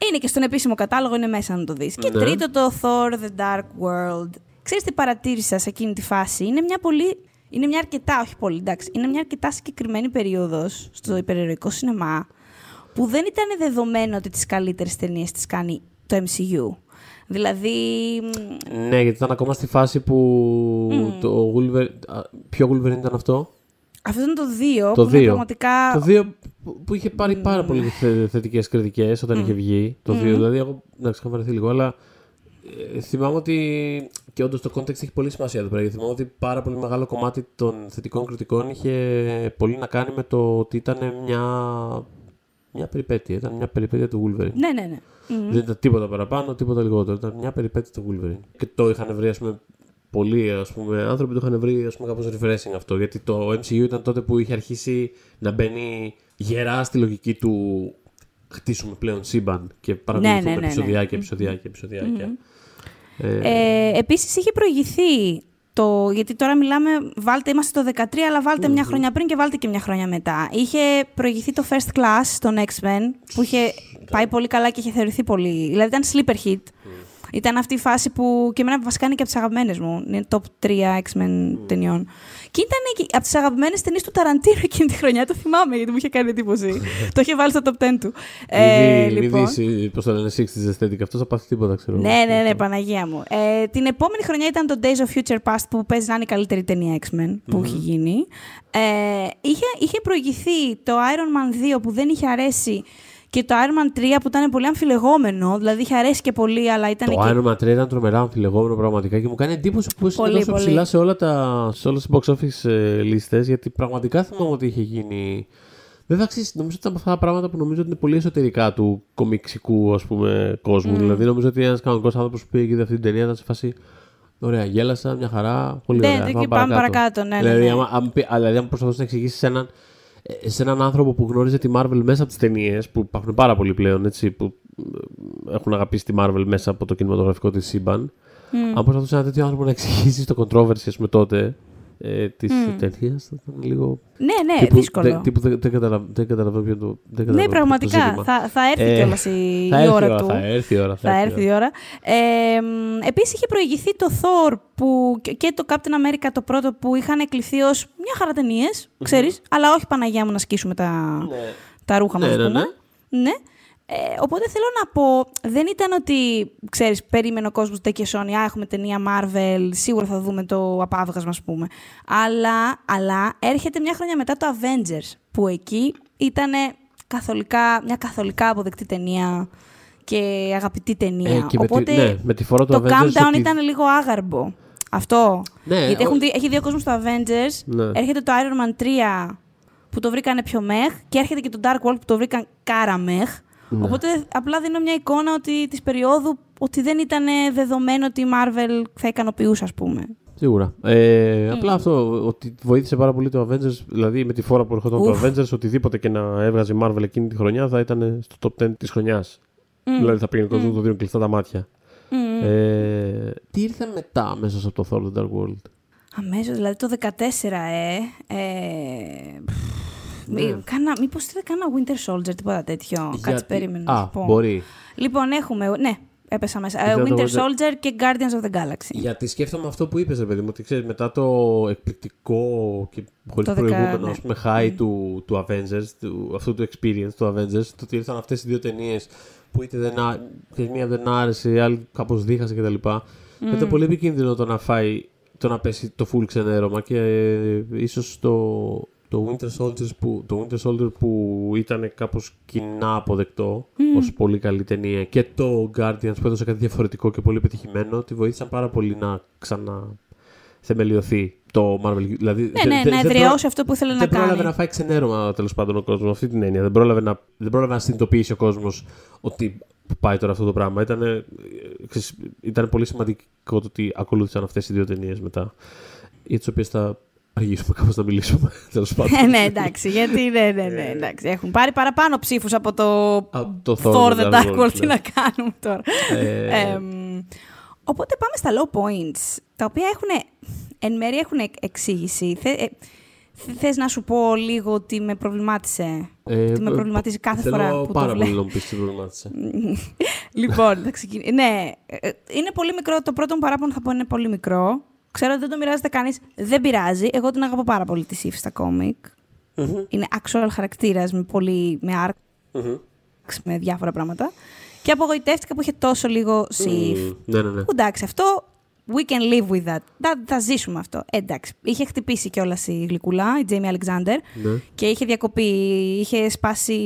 Είναι και στον επίσημο κατάλογο, είναι μέσα να το δεις. Και Ναι. τρίτο το Thor The Dark World. Ξέρεις τι παρατήρησα σε εκείνη τη φάση; Είναι μια πολύ... Είναι μια αρκετά, όχι πολύ, εντάξει. Είναι μια αρκετά συγκεκριμένη περίοδος στο υπερηρωικό σινεμά που δεν ήταν δεδομένο ότι τις καλύτερες ταινίες τις κάνει το MCU. Δηλαδή, μ, Ναι, γιατί ήταν ακόμα στη φάση που το Wolverine... α, Ποιο Wolverine ήταν αυτό; αυτό ήταν το 2 Το που είναι 2. πραγματικά... Το 2 που, που είχε πάρει πάρα πολύ θε, θετικές κριτικές όταν είχε βγει. Το 2, δηλαδή, εγώ εντάξει, είχα βαρεθεί λίγο, αλλά ε, θυμάμαι ότι. Και όντως το context έχει πολύ σημασία εδώ πέρα. Γιατί θυμάμαι ότι πάρα πολύ μεγάλο κομμάτι των θετικών κριτικών είχε πολύ να κάνει με το ότι ήταν μια. Μια περιπέτεια. Ήταν μια περιπέτεια του Wolverine. Ναι, ναι, ναι. Δεν ήταν τίποτα παραπάνω, τίποτα λιγότερο. Ήταν μια περιπέτεια του Wolverine. Και το είχαν βρει, ας πούμε, πολλοί ας πούμε, άνθρωποι το είχαν βρει ας πούμε, κάπως refreshing αυτό. Γιατί το MCU ήταν τότε που είχε αρχίσει να μπαίνει γερά στη λογική του χτίσουμε πλέον σύμπαν και παρακολουθούμε ναι, ναι, ναι. επεισοδιάκια, επεισοδιάκια, επεισοδιάκια. Ε, Ε, επίσης είχε προηγηθεί το, γιατί τώρα μιλάμε, βάλτε, είμαστε το 13, αλλά βάλτε μια χρονιά πριν και βάλτε και μια χρονιά μετά. Είχε προηγηθεί το First Class στον X-Men, που είχε πάει πολύ καλά και είχε θεωρηθεί πολύ. Δηλαδή ήταν sleeper hit. Ήταν αυτή η φάση που και εμένα βασικά είναι και από τις αγαπημένες μου. Είναι top 3 X-Men ταινιών. Και ήταν και από τις αγαπημένες ταινίες του Ταραντίνο εκείνη τη χρονιά. Το θυμάμαι γιατί μου είχε κάνει εντύπωση. το είχε βάλει στο top 10 του. Ε, Μη λοιπόν. δεις, πώς το λένε, 60's aesthetic, αυτός θα πάθει τίποτα, ξέρω. εγώ. Ναι, ναι, ναι, Παναγία μου. Ε, την επόμενη χρονιά ήταν το Days of Future Past που παίζει να είναι η καλύτερη ταινία X-Men που έχει γίνει. Ε, είχε, είχε προηγηθεί το Iron Man 2 που δεν είχε αρέσει και το Iron Man 3 που ήταν πολύ αμφιλεγόμενο. Δηλαδή είχε αρέσει και πολύ, αλλά ήταν Το και. Iron Man 3 ήταν τρομερά αμφιλεγόμενο πραγματικά και μου κάνει εντύπωση που είναι Πολύ, τόσο πολύ. ψηλά σε, όλα τα, σε όλες τις box office ε, λίστες γιατί πραγματικά θυμάμαι ότι είχε γίνει... Βέβαια, ξέρεις, νομίζω ότι ήταν από αυτά τα πράγματα που νομίζω ότι είναι πολύ εσωτερικά του κομιξικού ας πούμε, κόσμου. Δηλαδή, νομίζω ότι ένας κανονικός άνθρωπος που πήγε και είδε αυτή την ταινία ήταν σε φάση. Ωραία, γέλασα, μια χαρά. Πολύ Ναι, ωραία. ναι, πάμε και πάμε παρακάτω, ναι, ναι, δηλαδή, ναι. άμα, άμα, πει- α, δηλαδή, άμα προσπαθούσε να εξηγήσει σε έναν, ε, σε έναν άνθρωπο που γνώριζε τη Marvel μέσα από τις ταινίες, που υπάρχουν πάρα πολλοί πλέον, έτσι, που ε, έχουν αγαπήσει τη Marvel μέσα από το κινηματογραφικό της σύμπαν. Αν προσπαθούσε ένα τέτοιο άνθρωπο να εξηγήσει το controversy, ας πούμε, τότε ε, της mm. ταινία, θα ήταν λίγο. Ναι, ναι, τύπου, δύσκολο. Δεν, τύπου δεν, δεν, καταλαβα- δεν καταλαβαίνω ποιο το. Δεν ναι, καταλαβαίνω το πραγματικά. ζήτημα. Θα, θα έρθει Ε, κιόλας η, θα η έρθει η ώρα ώρα, του. θα έρθει η ώρα. Θα έρθει η ώρα. Ε, μ, επίσης είχε προηγηθεί το Thor που, και- και το Captain America το πρώτο που είχαν εκλειφθεί ως μια χαρά ταινίες, ξέρεις, αλλά όχι Παναγιά μου να σκίσουμε τα, τα ρούχα μας, Ναι, ας ναι, πούμε. Ναι. Ε, οπότε θέλω να πω, δεν ήταν ότι, ξέρεις, περίμενε ο κόσμος τέτοια Sony, α, έχουμε ταινία Marvel, σίγουρα θα δούμε το απάβγασμα, ας πούμε. Αλλά, αλλά έρχεται μια χρονιά μετά το Avengers, που εκεί ήταν καθολικά, μια καθολικά αποδεκτή ταινία και αγαπητή ταινία. Ε, και με τη- Οπότε ναι, με τη φορά του το Avengers countdown ότι- ήταν λίγο άγαρμπο. Αυτό. Ναι, Γιατί ο- έχουν δει, έχει δύο κόσμος στο Avengers, Ναι. έρχεται το Iron Man 3 που το βρήκανε πιο μεχ και έρχεται και το Dark World που το βρήκαν κάρα μεχ. Ναι. Οπότε απλά δίνω μια εικόνα ότι της περίοδου ότι δεν ήταν δεδομένο ότι η Marvel θα ικανοποιούσε, ας πούμε. Σίγουρα. Ε, Απλά αυτό ότι βοήθησε πάρα πολύ το Avengers, δηλαδή με τη φορά που ερχόταν το Ουφ. Avengers, οτιδήποτε και να έβγαζε η Marvel εκείνη τη χρονιά θα ήταν στο top 10 της χρονιάς. Δηλαδή θα πήγαινε κόσμο, το δίνουν κλειστά τα μάτια. Μμμ. Ε, τι ήρθε μετά μέσα από το Thor The Dark World; Αμέσως, δηλαδή το 14, ε. ε Ναι. μη- κάνα, μήπως είδα κάνα Winter Soldier, τίποτα τέτοιο. Κάτσε, Γιατί- περίμενε να Α, σου πω. μπορεί. Λοιπόν, έχουμε, ναι, έπεσα μέσα. Ε, Είδα το Winter Winter- Soldier και Guardians of the Galaxy. Γιατί σκέφτομαι αυτό που είπες, ρε παιδί μου, ότι ξέρεις, μετά το εκπληκτικό και χωρίς Το δεκα- προηγούμενο ναι. ας πούμε, high του, του Avengers, του, αυτού του experience του Avengers, το ότι ήρθαν αυτές οι δύο ταινίες που είτε δεν, α- και μία δεν άρεσε, η άλλη κάπως δίχασε κτλ. Ήταν πολύ επικίνδυνο το να φάει, το να πέσει το full ξενέρωμα και ε, ίσως το, το Winter Soldier που, το Winter Soldier που ήταν κάπως κοινά αποδεκτό ως πολύ καλή ταινία και το Guardians που έδωσε κάτι διαφορετικό και πολύ πετυχημένο τη βοήθησαν πάρα πολύ να ξαναθεμελιωθεί το Marvel. Δηλαδή, Ναι, δεν- ναι, δεν- να δεν εδραιώσει προ- αυτό που ήθελε να δεν πρόλαβε κάνει. να φάει ξενέρωμα τέλος πάντων ο κόσμος. Αυτή την έννοια. Δεν πρόλαβε να, δεν πρόλαβε να συνειδητοποιήσει ο κόσμος ότι πάει τώρα αυτό το πράγμα. Ήταν, ε, ξέρεις, ήταν πολύ σημαντικό το ότι ακολούθησαν αυτές οι δύο ταινίες μετά. Για τις οποίες θα αργήσουμε κάπως να μιλήσουμε. <laughs> Τέλος πάντων. Ε, ναι, εντάξει, γιατί ναι, ναι, ναι, εντάξει. Έχουν πάρει παραπάνω ψήφους από το Από το Thor The Dark World. Τι ναι. να κάνουμε τώρα. Ε, Εμ, οπότε πάμε στα low points, τα οποία έχουν, εν μέρει έχουν εκ- εξήγηση. Θε, ε, θε- θες να σου πω λίγο ότι με προβλημάτισε; ε, ότι με προβληματίζει κάθε θέλω φορά που το πάρα πολύ βλέπω; να μου πεις τι προβλημάτισε. <laughs> λοιπόν, θα ξεκινήσω. Ναι, ε, είναι πολύ μικρό. Το πρώτο μου παράπονο θα πω είναι πολύ μικρό. Ξέρω ότι δεν το μοιράζεται κανείς. Δεν πειράζει. Εγώ την αγαπώ πάρα πολύ τη Sif στα κόμικ. Είναι actual χαρακτήρας με πολύ. με arc, με διάφορα πράγματα. Και απογοητεύτηκα που είχε τόσο λίγο Sif. Μμμ, Ναι, ναι, ναι. Που εντάξει, αυτό we can live with that. Θα, θα ζήσουμε αυτό. Ε, εντάξει. Είχε χτυπήσει κιόλας η γλυκούλα, η Jamie Alexander, Ναι. και είχε διακοπεί, είχε σπάσει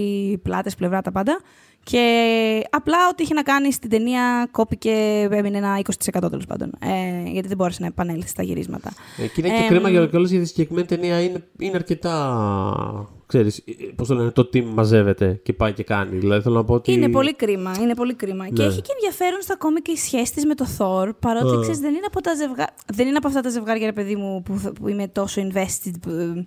πλάτες, πλευρά, τα πάντα. Και απλά ό,τι είχε να κάνει στην ταινία κόπηκε, έμεινε ένα 20% τέλος πάντων. Ε, γιατί δεν μπόρεσε να επανέλθει στα γυρίσματα. Ε, και είναι και Εμ, κρίμα για κιόλας γιατί η συγκεκριμένη ταινία είναι, είναι αρκετά. Ξέρεις, ε, πώς το λένε, το team μαζεύεται και πάει και κάνει. Δηλαδή θέλω να πω ότι. Είναι πολύ κρίμα. Είναι πολύ κρίμα. Και Ναι. έχει και ενδιαφέρον στα κόμικ και η σχέση της με το Thor. Παρότι Α. ξέρεις, δεν, είναι από τα ζευγά... δεν είναι από αυτά τα ζευγάρια, ρε παιδί μου, που, θα- που είμαι τόσο invested. Που,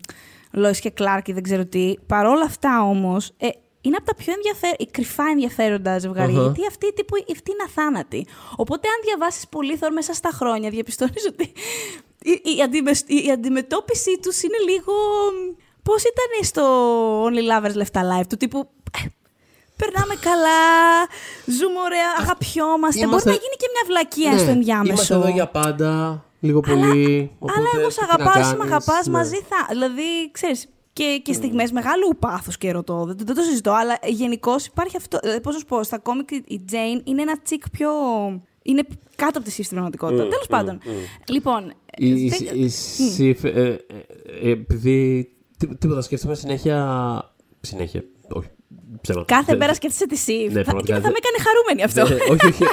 Lois και Clark και δεν ξέρω τι. Παρόλα αυτά όμως, ε, είναι από τα πιο ενδιαφέρον, κρυφά ενδιαφέροντα ζευγάρια. Αχα. Γιατί αυτή, τύπου, αυτή είναι αθάνατη. Οπότε, αν διαβάσεις πολύ Thor μέσα στα χρόνια, διαπιστώνεις ότι η, η, αντιμεσ- η αντιμετώπιση τους είναι λίγο. Πώς ήταν στο Only Lovers Left Alive, του τύπου. ε, Περνάμε καλά, ζούμε ωραία, αγαπιόμαστε. Είμαστε- Μπορεί να γίνει και μια βλακεία Ναι, στο ενδιάμεσο. Είμαστε εδώ για πάντα, λίγο πολύ. οπότε Αλλά εγώ σε τι να αγαπάω, εσύ με κάνεις, αγαπά ναι. μαζί θα. Δηλαδή, ξέρεις. Και, και στιγμές μεγάλου πάθους και ρωτώ. Δεν, δεν το συζητώ, αλλά γενικώς υπάρχει αυτό. Ε, Πώς να σου πω, στα κόμικ η Jane είναι ένα τσικ πιο. Είναι κάτω από τη σύστη πραγματικότητα. Μμ, Τέλος μμ, πάντων. μμ. Λοιπόν. Η, η, δεν- η Σιφ, ε, ε, ε, επειδή τί- τίποτα σκέφτομαι συνέχεια. Συνέχεια, όχι. Ψέματα. Κάθε Δεν- μέρα σκέφτεσαι τη ΣΥΦ. Ναι, θα, πραγματικά και θα δεν- με έκανε χαρούμενη αυτό. δεν- όχι, όχι.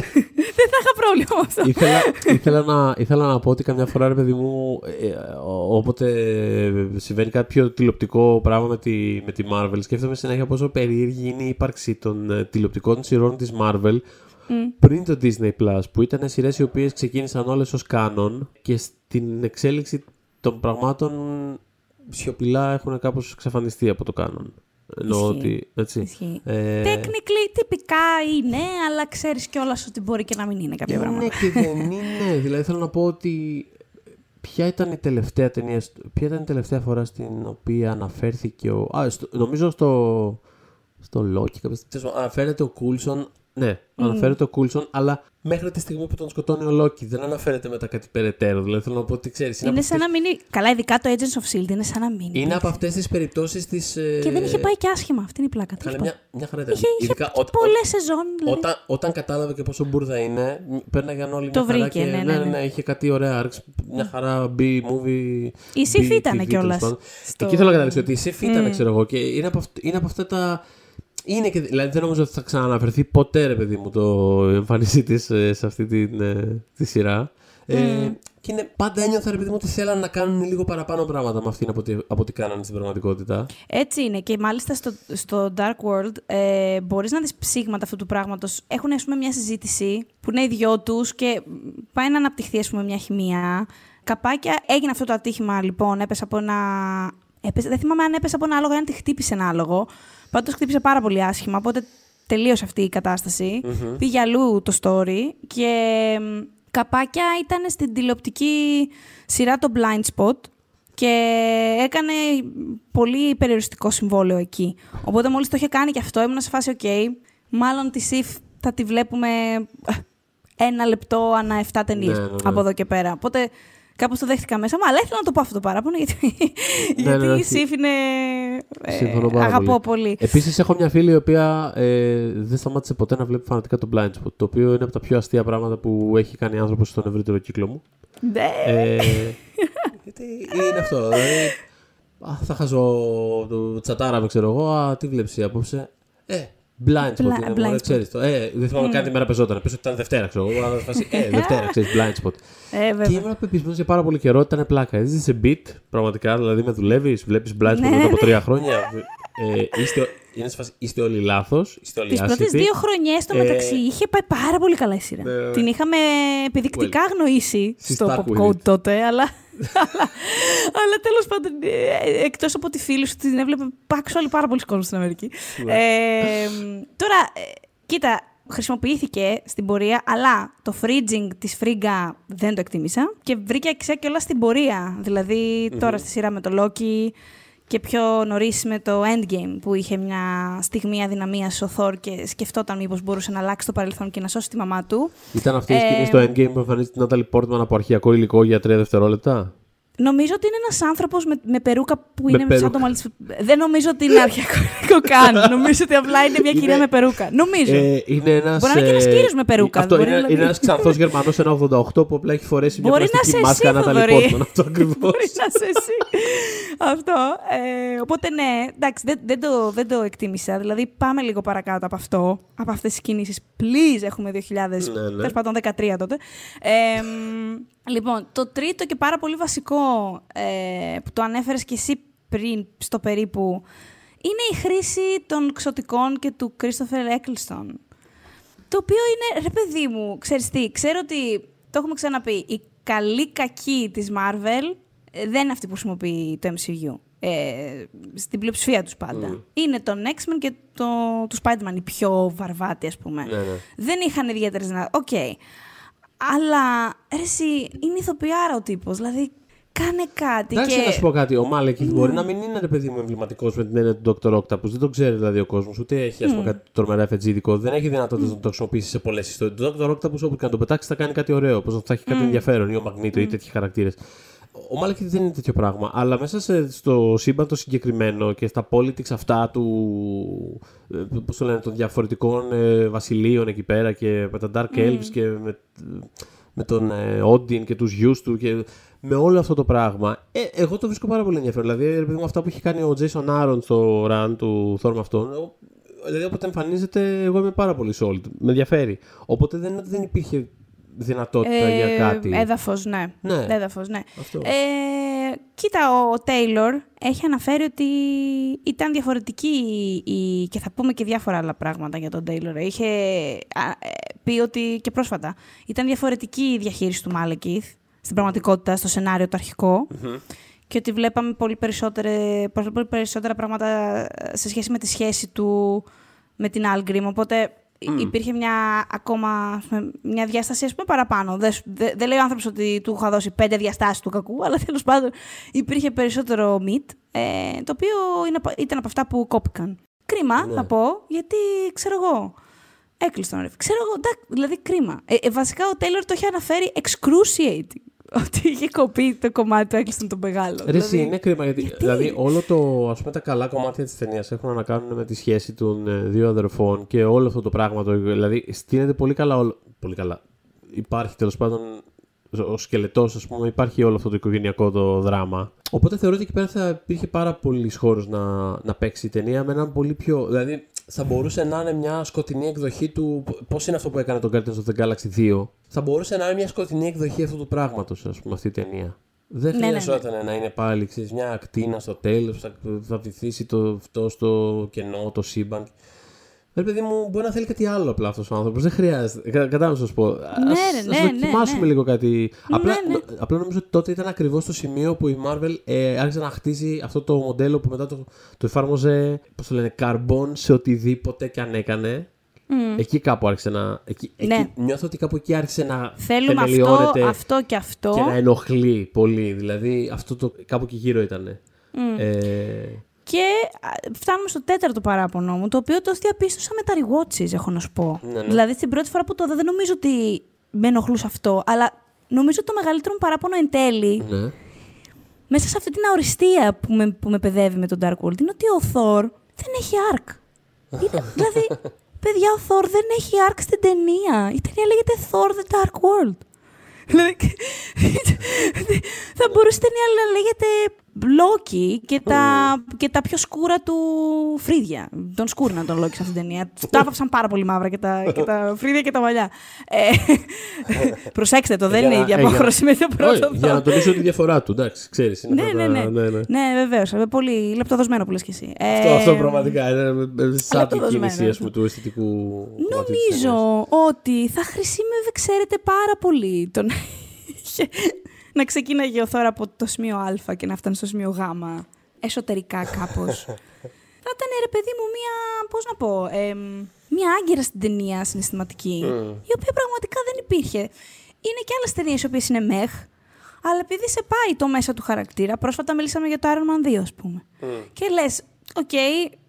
<laughs> δεν θα είχα πρόβλημα με αυτό. ήθελα, ήθελα, να, ήθελα να πω ότι καμιά φορά, ρε παιδί μου, ε, ό- όποτε συμβαίνει κάποιο τηλεοπτικό πράγμα με τη, με τη Marvel, σκέφτομαι συνέχεια πόσο περίεργη είναι η ύπαρξη των ε, τηλεοπτικών σειρών της Marvel πριν το Disney Plus, που ήταν σειρές οι οποίες ξεκίνησαν όλες ως κάνον και στην εξέλιξη των πραγμάτων σιωπηλά έχουν κάπως εξαφανιστεί από το κάνον. Εννοώ Ισχύει. ότι, έτσι. Ισχύει. Ε, Technically, τυπικά είναι, αλλά ξέρεις κιόλας ότι μπορεί και να μην είναι κάποια πράγματα. Είναι και δεν είναι. <laughs> Δηλαδή θέλω να πω ότι ποια ήταν η τελευταία ταινία, στο- ποια ήταν η τελευταία φορά στην οποία αναφέρθηκε ο... Α, στο, νομίζω στο, στο Loki κάποια στιγμή. Αναφέρεται ο Κούλσον, ναι, αναφέρεται ο Κούλσον, αλλά μέχρι τη στιγμή που τον σκοτώνει ο Λόκι δεν αναφέρεται μετά κάτι περαιτέρω. Δηλαδή θέλω να πω ότι ξέρεις, είναι, Είναι από σαν αυτές, να μείνει. Καλά, ειδικά το Agents of Shield είναι σαν να μείνει. είναι από αυτές τις περιπτώσεις της... ε, Και δεν είχε πάει και άσχημα. Αυτή είναι η πλάκα. Καλά, τέλος μια, μια χαρά ήταν. Είχε, είχε Ειδικά όταν- πολλές σεζόν. Δηλαδή. Όταν, όταν κατάλαβε και πόσο μπουρδα είναι, μ, πέρναγαν όλοι Το μια χαρά βρήκε, και, ναι, ναι, ναι. είχε κάτι ωραία arcs, μια χαρά B-movie. Η Sif B- ήτανε TV, κιόλας τέλος πάντων. στο- Εκεί θέλω να καταλήξω ότι η Sif ήταν, Mm. ξέρω εγώ, και είναι από, αυ- είναι από αυτά τα... Είναι και, δηλαδή δεν νομίζω ότι θα ξαναναφερθεί ποτέ, ρε παιδί μου, το εμφάνισή της σε αυτή την, ε, τη σειρά. Ε, Και είναι, πάντα ένιωθα ρε παιδί μου ότι θέλανε να κάνουν λίγο παραπάνω πράγματα με αυτήν από ό,τι, από ό,τι κάνανε στην πραγματικότητα. Έτσι είναι. Και μάλιστα στο, στο Dark World ε, μπορείς να δεις ψήγματα αυτού του πράγματος. Έχουν ας πούμε, μια συζήτηση που είναι οι δυο τους και πάει να αναπτυχθεί ας πούμε, μια χημεία. Καπάκια έγινε αυτό το ατύχημα λοιπόν. Έπεσε από ένα. Έπεσε, δεν θυμάμαι αν έπεσε από ένα άλογο ή αν τη χτύπησε ένα άλογο. Πάντως χτύπησε πάρα πολύ άσχημα. Οπότε τελείωσε αυτή η κατάσταση. Mm-hmm. Πήγε αλλού το story και μ, καπάκια ήταν στην τηλεοπτική σειρά το Blind Spot και έκανε πολύ περιοριστικό συμβόλαιο εκεί. Οπότε μόλις το είχε κάνει και αυτό ήμουν σε φάση ok, μάλλον τη SIF θα τη βλέπουμε ε, ένα λεπτό ανά 7 ταινίες Ναι, ναι, ναι. από εδώ και πέρα. Οπότε κάπως το δέχτηκα μέσα μου, αλλά ήθελα να το πω αυτό το παράπονο γιατί, γιατί ναι, η όχι. SIF είναι... ε, Συμφωνώ πάρα αγαπώ πολύ. Επίσης, έχω μια φίλη η οποία ε, δεν σταμάτησε ποτέ να βλέπει φανατικά το Blind Spot. Το οποίο είναι από τα πιο αστεία πράγματα που έχει κάνει άνθρωπος στον ευρύτερο κύκλο μου. Ναι. Ε, γιατί είναι αυτό. Δηλαδή, α, θα χάσω το τσατάρα με, ξέρω εγώ. Α, τι βλέπεις απόψε. Ε, blind spot Bla- είναι, blind μωρέ, spot. ξέρεις το. Ε, δεν θυμάμαι καν τι μέρα πεζόταν. Πες ότι ήταν Δευτέρα, ξέρω εγώ. Αλλά θα φάσει, ε, <laughs> Δευτέρα, ξέρεις, blind spot. Ε, Και βέβαια. ήμουν πεπισμένος για πάρα πολύ καιρό ότι ήταν πλάκα. Είσαι σε beat, πραγματικά, δηλαδή με δουλεύεις, βλέπεις blind spot Ναι, μετά από ναι. τρία χρόνια. Ε, είστε, είναι σε φάση, είστε όλοι λάθος, είστε όλοι Τις πρώτες άσχετοι. δύο χρονιές στο Ε, μεταξύ είχε πάει πάρα πολύ καλά η σειρά. Ναι, ναι. Την είχαμε επιδεικτικά αγνοήσει She's στο stuck with Popcode it. τότε, αλλά. Αλλά, αλλά τέλος πάντων, εκτός από τη φίλη σου, την έβλεπε actually πάρα πολλοί κόσμο στην Αμερική. Ναι. Ε, τώρα, ε, κοίτα, χρησιμοποιήθηκε στην πορεία, αλλά το fridging της Φρίγκα δεν το εκτίμησα και βρήκε αξία και όλα στην πορεία. Δηλαδή, τώρα στη σειρά με το Loki και πιο νωρίς με το Endgame που είχε μια στιγμή αδυναμίας ο Thor και σκεφτόταν μήπως μπορούσε να αλλάξει το παρελθόν και να σώσει τη μαμά του. Ήταν αυτή η Ε, σκηνή στο endgame που εμφανίζει την Natalie Portman από αρχιακό υλικό για τρία δευτερόλεπτα; Νομίζω ότι είναι ένας άνθρωπος με, με περούκα που είναι περούκα. σαν το μαλλί της- Δεν νομίζω ότι είναι αρχαϊκό καν. <laughs> νομίζω ότι απλά είναι μια κυρία Είναι- με περούκα. Νομίζω. Ε, είναι ένας, Μπορεί να είναι και ένας ε, κύριος με περούκα, Αυτό μπορεί είναι, δηλαδή- είναι ένας ξανθός Γερμανός 1,88 που απλά έχει φορέσει μια Μπορεί να πλαστική είσαι μάσκα εσύ, Natalie Θοδωρή. Portman. <laughs> Αυτό ακριβώς. Μπορεί να είσαι εσύ. αυτό. Ε, οπότε ναι, εντάξει, δεν, δεν, το, δεν το εκτίμησα. Δηλαδή πάμε λίγο παρακάτω από αυτό, από αυτές τις κινήσεις. Please, έχουμε 2000, Ναι, ναι. τέλος πάντων 13 τότε. Ε, μ, λοιπόν, το τρίτο και πάρα πολύ βασικό ε, που το ανέφερες και εσύ πριν στο περίπου, είναι η χρήση των ξωτικών και του Christopher Eccleston. Το οποίο είναι, ρε παιδί μου, ξέρεις τι, ξέρω ότι το έχουμε ξαναπεί, οι καλοί κακοί της Marvel ε, δεν είναι αυτοί που χρησιμοποιεί το MCU. Ε, στην πλειοψηφία τους πάντα. Είναι των X-Men και το, του Spider-Man οι πιο βαρβάτοι, ας πούμε. Ναι, ναι. Δεν είχαν ιδιαίτερες δυνατότητες. Οκ. Αλλά, ρε εσύ, είναι ηθοποιάρα ο τύπος. Δηλαδή, κάνε κάτι Εντάξει, και... Ναι. να σου πω κάτι. Ο Μάλεκιθ μπορεί να μην είναι ρε παιδί μου εμβληματικός με την έννοια του Dr. Octopus. Δεν το ξέρει δηλαδή ο κόσμος. Ούτε έχει ας πούμε, κάτι τρομερά FG Δεν έχει δυνατότητα να το χρησιμοποιήσει σε πολλές ιστορίες. Το Dr. Octopus όπου και να το πετάξεις θα κάνει κάτι ωραίο. Όπω θα έχει κάτι ενδιαφέρον ή ο Μαγνήτο ή τέτοιοι χαρακτήρες. Ο Μάλεκιθ δεν είναι τέτοιο πράγμα. Αλλά μέσα σε, στο σύμπαν το συγκεκριμένο και στα politics αυτά του. Πώς το λένε, των διαφορετικών ε, βασιλείων εκεί πέρα και με τα Dark Elves και με, με τον ε, Όντιν και τους γιους του και με όλο αυτό το πράγμα. Ε, εγώ το βρίσκω πάρα πολύ ενδιαφέρον. Δηλαδή, ρε παιδί μου, αυτά που έχει κάνει ο Jason Aaron στο run του Thor με αυτόν, ο- δηλαδή όποτε εμφανίζεται, εγώ είμαι πάρα πολύ sold. Με ενδιαφέρει. Οπότε δεν είναι ότι δεν υπήρχε δυνατότητα για κάτι. Έδαφος, ναι. Ναι. Έδαφος, ναι. Αυτό. Ε, κοίτα, ο Τέιλορ έχει αναφέρει ότι ήταν διαφορετική η... και θα πούμε και διάφορα άλλα πράγματα για τον Τέιλορ. Είχε α, ε, πει ότι και πρόσφατα ήταν διαφορετική η διαχείριση του Μάλεκιθ στην πραγματικότητα, στο σενάριο το αρχικο και ότι βλέπαμε πολύ, περισσότερε- πολύ πολύ περισσότερα πράγματα σε σχέση με τη σχέση του με την Algrim. Οπότε υ- υπήρχε μια ακόμα ας πούμε, μια διάσταση ας πούμε, παραπάνω. Δεν, σου- δε- δεν λέει ο άνθρωπος ότι του είχα δώσει πέντε διαστάσεις του κακού, αλλά τέλος πάντων υπήρχε περισσότερο meat, ε, το οποίο είναι, από- ήταν από αυτά που κόπηκαν. Κρίμα, Ναι. θα πω, γιατί ξέρω εγώ. Έκλεισε τον ρεφ. Ξέρω εγώ, εντάξει, δηλαδή κρίμα. Ε, ε, βασικά ο Τέιλορ το είχε αναφέρει excruciating. Ότι είχε κοπεί το κομμάτι του έκλειστον τον μεγάλο. Ρε, εσύ, δηλαδή, είναι κρίμα γιατί, δηλαδή όλο το, ας πούμε, τα καλά κομμάτια της ταινίας έχουν να κάνουν με τη σχέση των ε, δύο αδερφών και όλο αυτό το πράγμα. Το, δηλαδή στείνεται πολύ καλά. Όλο, πολύ καλά. Υπάρχει τέλος πάντων ο σκελετός, ας πούμε, υπάρχει όλο αυτό το οικογενειακό το δράμα. Οπότε θεωρώ ότι εκεί πέρα θα υπήρχε πάρα πολύ χώρο να, να παίξει η ταινία με έναν πολύ πιο. Δηλαδή, θα μπορούσε να είναι μια σκοτεινή εκδοχή του. Πώς είναι αυτό που έκανε το Guardians of the Galaxy 2. Θα μπορούσε να είναι μια σκοτεινή εκδοχή αυτού του πράγματος, ας πούμε, αυτή η ταινία. Δεν Ναι, ναι, χρειαζόταν να είναι πάλι ξέρεις, μια ακτίνα στο τέλος που θα, θα βυθίσει το, αυτό στο κενό, το σύμπαν. Ρε παιδί μου, μπορεί να θέλει κάτι άλλο απλά αυτός ο άνθρωπος. Δεν χρειάζεται. Κα, Κατάλαβα να σας πω. Ας, ρε, ας ναι, ναι, δοκιμάσουμε ναι. λίγο κάτι. απλά, ναι. νο- απλά νομίζω ότι τότε ήταν ακριβώς το σημείο που η Marvel ε, άρχισε να χτίζει αυτό το μοντέλο που μετά το, το εφάρμοζε. Πώς το λένε, carbon σε οτιδήποτε και αν έκανε. Εκεί κάπου άρχισε να. Εκεί, Ναι. εκεί, νιώθω ότι κάπου εκεί άρχισε να Θέλουμε αυτό, θεμελιώνεται αυτό και αυτό. και να ενοχλεί πολύ. Δηλαδή αυτό το κάπου εκεί γύρω ήταν. Ε, Και α, φτάνουμε στο τέταρτο παράπονο μου, το οποίο το διαπίστωσα με τα rewatches, έχω να σου πω. Ναι, ναι. Δηλαδή, στην πρώτη φορά που το είδα, δεν νομίζω ότι με ενοχλούσε αυτό, αλλά νομίζω το μεγαλύτερο μου παράπονο εν τέλει, ναι. μέσα σε αυτή την αοριστία που με, που με παιδεύει με τον Dark World, είναι ότι ο Thor δεν έχει arc. Είναι, <laughs> δηλαδή, παιδιά, ο Thor δεν έχει arc στην ταινία. Η ταινία λέγεται Thor the Dark World. Δηλαδή, <laughs> θα μπορούσε η ταινία να λέγεται Loki και τα, και τα πιο σκούρα του φρύδια. Τον σκούρναν τον Loki σε αυτήν την ταινία. Τα άφαψαν πάρα πολύ μαύρα και τα, και τα φρύδια και τα μαλλιά. Ε, προσέξτε το, δεν Για είναι η να- ίδια ε, για- απόχρωση με το πρώτο Όχι, για να Thor. τονίσω τη διαφορά του. Εντάξει, ξέρεις. Ναι, ναι, ναι. Ναι, βεβαίως. Πολύ λεπτοδοσμένο που λες και εσύ. Αυτό, Ε, αυτό πραγματικά είναι σαν την δοσμένο. κίνηση ας πούμε, του αισθητικού. κομμάτι της ταινίας. Νομίζω ότι θα χρησιμεύε, ξέρετε, πάρα πολύ το <laughs> να, είχε- να ξεκίναγε ο Thor από το σημείο Α και να φτάνει στο σημείο Γ. Εσωτερικά κάπως. <laughs> θα ήταν, ρε παιδί μου, μία, πώς να πω, εμ, μία άγκυρα στην ταινία συναισθηματική, η οποία πραγματικά δεν υπήρχε. Είναι και άλλες ταινίες οι οποίες είναι meh, αλλά επειδή σε πάει το μέσα του χαρακτήρα, πρόσφατα μιλήσαμε για το Iron Man 2, ας πούμε. Και λες, οκ,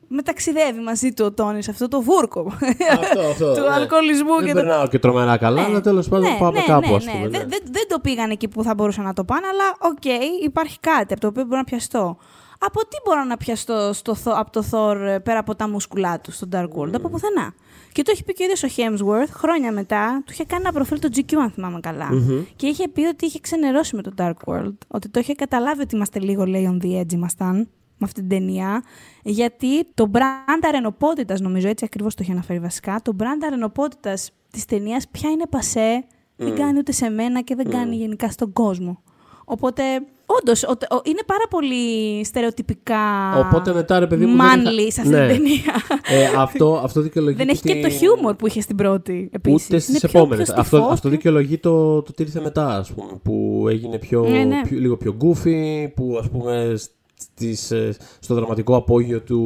με ταξιδεύει μαζί του ο Tony σε αυτό το βούρκο Αυτό, αυτό. <laughs> του ναι. αλκοολισμού Δεν και του περνάω και τρομερά καλά, αλλά τέλος πάντων πάμε κάπου, ας πούμε. ναι. Δεν, δεν, δεν το πήγαν εκεί που θα μπορούσαν να το πάνε, αλλά οκ, υπάρχει κάτι από το οποίο μπορώ να πιαστώ. Από τι μπορώ να πιαστώ στο, Θο- από το Thor ε, πέρα από τα μούσκουλα του, στο Dark World, από πουθενά. Και το έχει πει και ο ίδιος ο Hemsworth χρόνια μετά, του είχε κάνει ένα προφίλ το GQ, αν θυμάμαι καλά. Και είχε πει ότι είχε ξενερώσει με το Dark World, ότι το είχε καταλάβει ότι είμαστε λίγο, λέει, on the edge ήμασταν με αυτή την ταινία, γιατί το brand αρρενωπότητας, νομίζω έτσι ακριβώς το είχε αναφέρει βασικά, το brand αρρενωπότητας της ταινίας πια είναι πασέ, δεν κάνει ούτε σε μένα και δεν κάνει γενικά στον κόσμο. Οπότε, όντως, είναι πάρα πολύ στερεοτυπικά Οπότε μετά, ρε παιδί μου, δεν manly είχα- σε αυτή Ναι. την ταινία. Ε, αυτό, αυτό δικαιολογεί. δεν έχει και τη- το χιούμορ που είχε στην πρώτη, επίσης. Ούτε στις Είναι πιο- επόμενες. πιο Αυτό, στιφός, αυτό πιο- δικαιολογεί το, το τι ήρθε μετά, ας πούμε. Που έγινε πιο, Ναι, ναι. πιο- λίγο πιο goofy, που ας πούμε στις, ε, στο δραματικό απόγειο του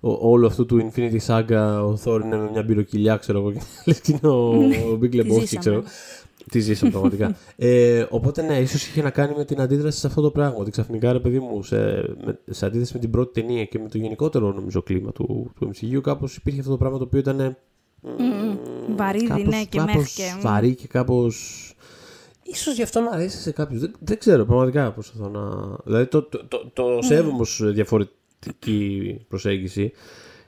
ο- όλου αυτού του Infinity Saga ο Thor είναι με μια πυροκυλιά, ξέρω εγώ. και <laughs> Λες και είναι ο, ο Big Lebowski, ζήσαμε. ξέρω. Τι ζήσαμε πραγματικά. ε, οπότε ναι, ίσως είχε να κάνει με την αντίδραση σε αυτό το πράγμα. Ότι ξαφνικά, ρε παιδί μου, σε, με, σε αντίθεση με την πρώτη ταινία και με το γενικότερο νομίζω κλίμα του, του MCU, κάπως υπήρχε αυτό το πράγμα το οποίο ήταν. Βαρύδι, κάπως, ναι, και κάπως μέχ και... βαρύ και κάπως... Ίσως γι' αυτό να αρέσει σε κάποιους. Δεν, δεν ξέρω, πραγματικά προσπαθώ να... Δηλαδή το, το, το, το σέβομαι ως διαφορετική προσέγγιση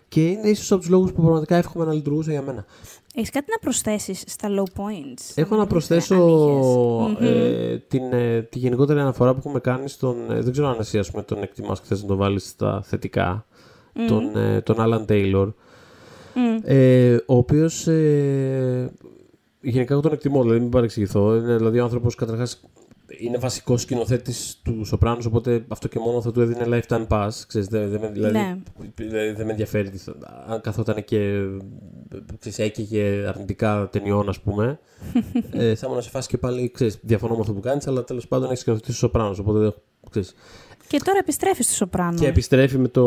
και είναι ίσως από τους λόγους που πραγματικά εύχομαι να λειτουργούσε για μένα. Έχεις κάτι να προσθέσεις στα low points; Έχω να προσθέσω αν είχες. ε, την, ε, τη γενικότερη αναφορά που έχουμε κάνει στον... ε, δεν ξέρω αν εσύ ας πούμε, τον εκτιμάς και θες να το βάλεις στα θετικά. Τον, ε, τον Alan Taylor. Μμ. Ε, ο οποίος. Ε, γενικά εγώ τον εκτιμώ, δηλαδή μην παρεξηγηθώ. Είναι δηλαδή ο άνθρωπος καταρχάς είναι βασικός σκηνοθέτης του Σοπράνου, οπότε αυτό και μόνο θα του έδινε lifetime pass. Ξέρεις, δεν, δεν, με- δηλαδή, Ναι. δηλαδή, δεν με ενδιαφέρει. τις θα- Αν καθόταν και ξέρεις, έκαιγε αρνητικά ταινιών, ας πούμε, <laughs> ε, θα ήμουν σε φάση και πάλι. Ξέρεις, διαφωνώ με αυτό που κάνεις, αλλά τέλος πάντων έχεις σκηνοθετήσει τους Σοπράνου. Οπότε δεν- ξέρεις. Και τώρα επιστρέφει στο Σοπράνο. Και επιστρέφει με το.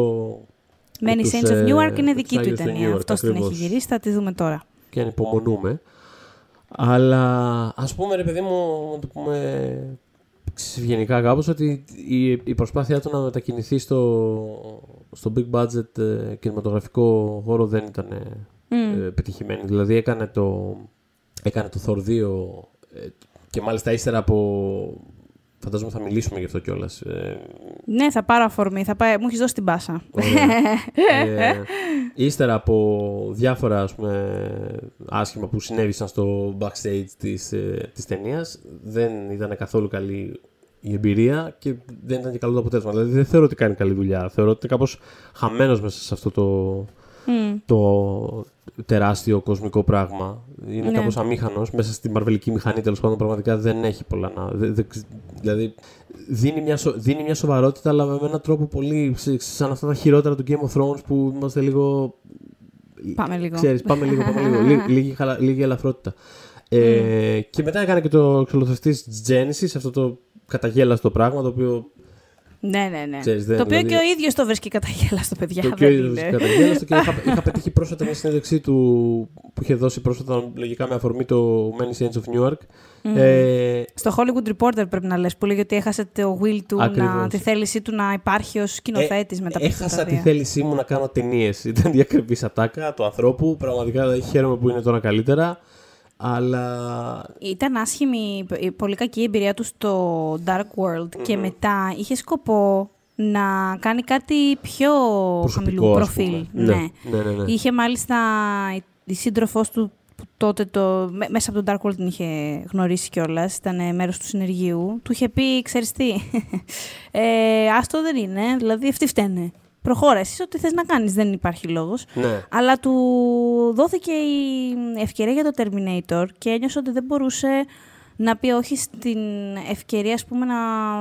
Μένει τους, Saints of ε, Newark, είναι τους δική τους η Άγιους του ταινία. Newark, Αυτό την έχει ακριβώς. γυρίσει, θα τη δούμε τώρα. και ανυπομονούμε. Αλλά ας πούμε ρε παιδί μου, να το πούμε ευγενικά κάπως, ότι η, η προσπάθειά του να μετακινηθεί στο, στο big budget ε, κινηματογραφικό χώρο δεν ήταν ε, πετυχημένη. Δηλαδή έκανε το, έκανε το Thor 2 ε, και μάλιστα ύστερα από... Φαντάζομαι θα μιλήσουμε γι' αυτό κιόλας. Ε, Ναι, θα πάρω αφορμή. Θα πάει... Μου έχεις δώσει την πάσα. <laughs> ε, ύστερα από διάφορα ας πούμε, άσχημα που συνέβησαν στο backstage της, ε, της ταινίας δεν ήταν καθόλου καλή η εμπειρία και δεν ήταν και καλό το αποτέλεσμα. Δηλαδή δεν θεωρώ ότι κάνει καλή δουλειά. Θεωρώ ότι είναι κάπως χαμένος μέσα σε αυτό το, το τεράστιο κοσμικό πράγμα. Είναι Ναι. κάπως αμήχανος. Μέσα στη μαρβελική μηχανή τέλος πάντων πραγματικά δεν έχει πολλά να... δε- δε- δηλαδή δίνει μια, σο- δίνει μια σοβαρότητα αλλά με έναν τρόπο πολύ ξε- σαν αυτά τα χειρότερα του Game of Thrones που είμαστε λίγο... Πάμε λίγο. Ξέρεις, πάμε λίγο, πάμε λίγο. Λί- <laughs> λίγη, χαλα- λίγη ελαφρότητα. Ε, Και μετά έκανε και το εξολοθρευτή Genesis, αυτό το καταγέλαστο πράγμα το οποίο Ναι, ναι, ναι. Ξέρεις, δεν- το οποίο δηλαδή- και ο ίδιος το βρίσκει καταγέλαστο, παιδιά. Το δεν οποίο είναι. είδε καταγγέλλαστο και είχα, <laughs> είχα πετύχει πρόσφατα μια συνέντευξή του που είχε δώσει πρόσφατα λογικά με αφορμή το Many Saints of Newark. Ε, Στο Hollywood Reporter πρέπει να λες που λέγει ότι έχασε το will του, να, Ακριβώς. τη θέλησή του να υπάρχει ως σκηνοθέτης μετά από αυτά έχασα τα τη δύο. θέλησή μου να κάνω ταινίες. <laughs> Ήταν διακρεπή ατάκα του ανθρώπου. Πραγματικά χαίρομαι που είναι τώρα καλύτερα. Αλλά. Ήταν άσχημη, η πολύ κακή εμπειρία του στο Dark World και μετά είχε σκοπό να κάνει κάτι πιο Προσωπικό, χαμηλού ας προφίλ. πούμε. Ναι. Ναι, ναι, ναι, ναι. Είχε μάλιστα η- η σύντροφός του που τότε το, μέ- μέσα από τον Dark World την είχε γνωρίσει κιόλας, ήταν μέρος του συνεργείου. Του είχε πει, ξέρεις τι, <laughs> ε, άστο δεν είναι, δηλαδή αυτοί φταίνε. Προχώρα, εσύ ό,τι θες να κάνεις, δεν υπάρχει λόγος. Ναι. Αλλά του δόθηκε η ευκαιρία για το Terminator και ένιωσε ότι δεν μπορούσε να πει όχι στην ευκαιρία ας πούμε, να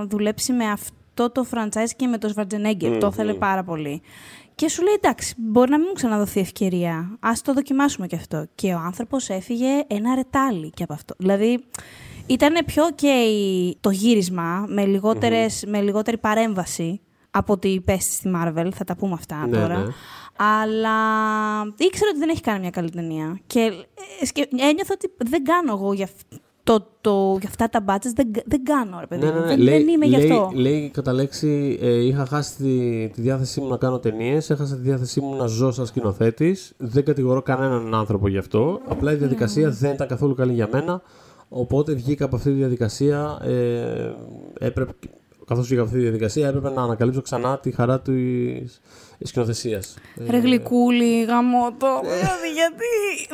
δουλέψει με αυτό το franchise και με το Schwarzenegger. Το ήθελε πάρα πολύ. Και σου λέει εντάξει, μπορεί να μην μου ξαναδοθεί ευκαιρία. Α το δοκιμάσουμε και αυτό. Και ο άνθρωπος έφυγε ένα ρετάλι και από αυτό. Δηλαδή ήταν πιο ok το γύρισμα με, λιγότερες, με λιγότερη παρέμβαση από ότι πέσει στη Marvel. Θα τα πούμε αυτά Ναι, τώρα. ναι. Αλλά ήξερα ότι δεν έχει κάνει μια καλή ταινία. Και ε, σκε- ένιωθα ότι δεν κάνω εγώ για, αυ- το, το, για αυτά τα μπάτσε. Δεν, δεν κάνω, ρε παιδί. Ναι, μου. ναι, ναι. Δεν, Λέει, δεν είμαι γι' λέει, αυτό. λέει κατά λέξη, ε, είχα χάσει τη, τη διάθεσή μου να κάνω ταινίες, έχασα τη διάθεσή μου να ζω σαν σκηνοθέτης. Δεν κατηγορώ κανέναν άνθρωπο γι' αυτό. Απλά η διαδικασία δεν ήταν καθόλου καλή για μένα. Οπότε βγήκα από αυτή τη διαδικασία. Ε, έπρεπε, καθώς βγήκα από αυτή τη διαδικασία, έπρεπε να ανακαλύψω ξανά τη χαρά της σκηνοθεσίας. Ρε γλυκούλη, γαμώτο. Δηλαδή, γιατί;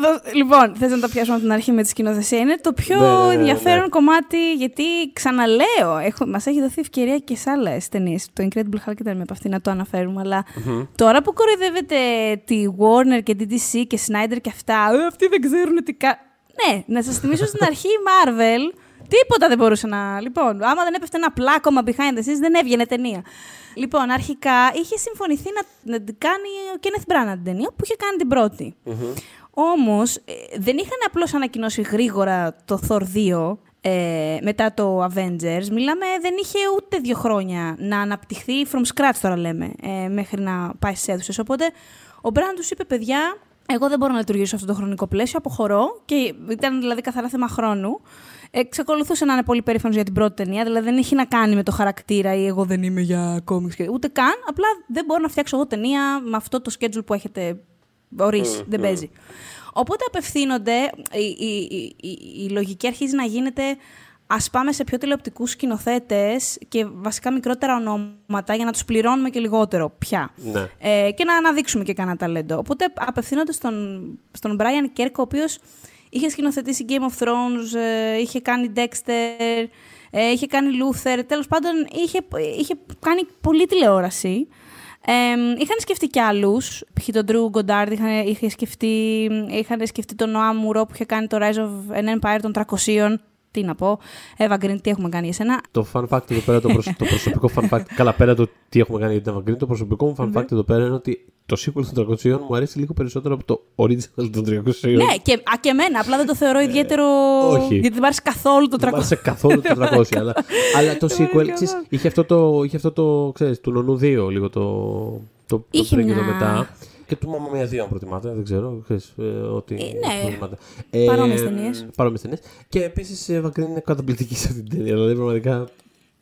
Δω- Λοιπόν, θες να το πιάσουμε από την αρχή με τη σκηνοθεσία. Είναι το πιο Ναι, ναι, ναι, ενδιαφέρον ναι. κομμάτι, γιατί ξαναλέω, έχω, μας έχει δοθεί ευκαιρία και σε άλλες ταινίες. Το Incredible Hulk ήταν με από αυτή να το αναφέρουμε. Αλλά τώρα που κοροϊδεύετε τη Warner και τη DC και Snyder και αυτά, «Ε, αυτοί δεν ξέρουν τι κα... Ναι, να σας θυμίσω στην αρχή η Marvel Τίποτα δεν μπορούσε να. Λοιπόν, άμα δεν έπεφτε ένα πλάκωμα behind the scenes, δεν έβγαινε ταινία. Λοιπόν, αρχικά είχε συμφωνηθεί να, να την κάνει ο Kenneth Branagh την ταινία που είχε κάνει την πρώτη. Όμως, δεν είχαν απλώς ανακοινώσει γρήγορα το Thor 2 ε, μετά το Avengers. Μιλάμε, δεν είχε ούτε δύο χρόνια να αναπτυχθεί from scratch, τώρα λέμε, ε, μέχρι να πάει στις αίθουσες. Οπότε, ο Branagh τους είπε, παιδιά, εγώ δεν μπορώ να λειτουργήσω σε αυτό το χρονικό πλαίσιο, αποχωρώ. Και ήταν δηλαδή καθαρά θέμα χρόνου. Εξακολουθούσε να είναι πολύ περήφανος για την πρώτη ταινία, δηλαδή δεν έχει να κάνει με το χαρακτήρα ή εγώ δεν είμαι για κόμιξ. και- Ούτε καν. Απλά δεν μπορώ να φτιάξω εγώ ταινία με αυτό το schedule που έχετε ορίσει. δεν παίζει. Οπότε απευθύνονται, η, η, η, η- η λογική αρχίζει να γίνεται ας πάμε σε πιο τηλεοπτικούς σκηνοθέτες και βασικά μικρότερα ονόματα για να τους πληρώνουμε και λιγότερο πια. Ναι. Ε, και να αναδείξουμε και κανένα ταλέντο. Οπότε απευθύνονται στον, στον Brian Kirk, ο οποίος είχε σκηνοθετήσει Game of Thrones, ε, είχε κάνει Dexter, ε, είχε κάνει Luther. Τέλος πάντων, είχε, είχε κάνει πολλή τηλεόραση. Ε, είχαν σκεφτεί κι άλλους. Π.χ. τον Drew Goddard είχαν, είχε σκεφτεί, είχαν σκεφτεί τον Noah Moore που είχε κάνει το Rise of an Empire των 300. Τι να πω. Eva Green, τι έχουμε κάνει για σένα; Το fun fact εδώ πέρα, το, προσ- το προσωπικό fun fact. <laughs> Καλά, πέρα το τι έχουμε κάνει για την Eva Green, το προσωπικό μου fun fact εδώ πέρα είναι ότι το sequel των 300 μου αρέσει λίγο περισσότερο από το original των 300. Ναι, και, α, και εμένα. Απλά δεν το θεωρώ ιδιαίτερο. όχι. Γιατί δεν μ' άρεσε καθόλου το 300. Δεν μ' άρεσε καθόλου το 300, αλλά, <laughs> αλλά το Δεν μ' sequel άρεσε ξέρεις, καθόλου. είχε αυτό το, είχε αυτό το ξέρεις, του Νονού 2 λίγο το, το, το Είχε πριν και το μια- μετά. Και του Μάμα Μία 2 αν προτιμάτε, δεν ξέρω. Ξέρεις, ε, ό,τι ναι. προτιμάτε. Παρόμοιες ταινίες. Παρόμοιες ταινίες. Και επίσης η Eva Green είναι καταπληκτική σε αυτή την ταινία. Δηλαδή πραγματικά.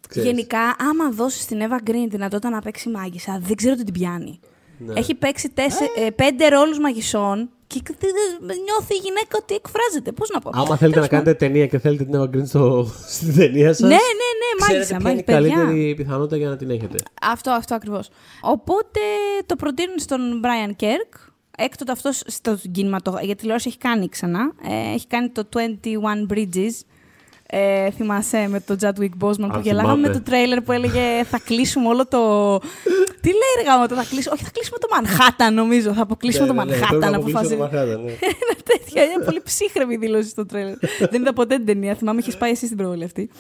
ξέρεις. Γενικά, άμα δώσεις την Eva Green τη δυνατότητα να παίξει μάγισσα, δεν ξέρω τι την πιάνει. Ναι. Έχει παίξει τέσσε, ε, πέντε ρόλους μαγισσών και κτ- νιώθει η γυναίκα ότι εκφράζεται. Πώς να πω. Άμα θέλετε να Τέλος πάντων. κάνετε ταινία και θέλετε την Eva Green στο, <laughs> στην ταινία σας, Ναι, ναι, ναι, ξέρετε μάγισσα. ποια είναι η μάγισσα, παιδιά. καλύτερη πιθανότητα για να την έχετε. Αυτό, αυτό ακριβώς. Οπότε το προτείνουν στον Brian Kirk. Έκτοτε αυτός στο κινηματογράφο, γιατί τηλεόραση έχει κάνει ξανά. Ε, έχει κάνει το 21 Bridges. Ε, θυμάσαι με τον Chadwick Boseman που Αν γελάγαμε με θυμάμαι. το τρέιλερ που έλεγε θα κλείσουμε όλο το, Τι λέει ρε γάμο, θα κλείσουμε. Όχι, θα κλείσουμε το Μανχάταν, νομίζω. Θα αποκλείσουμε το Ναι, ναι, ναι, Μανχάταν. πρέπει να αποφάσισε. αποκλείσω το Manhattan, ναι. <laughs> Ένα τέτοια. Είναι πολύ ψύχρεμη δήλωση στο τρέλερ. Δεν είδα ποτέ την ταινία. Θυμάμαι, είχες πάει εσύ στην προβολή αυτή.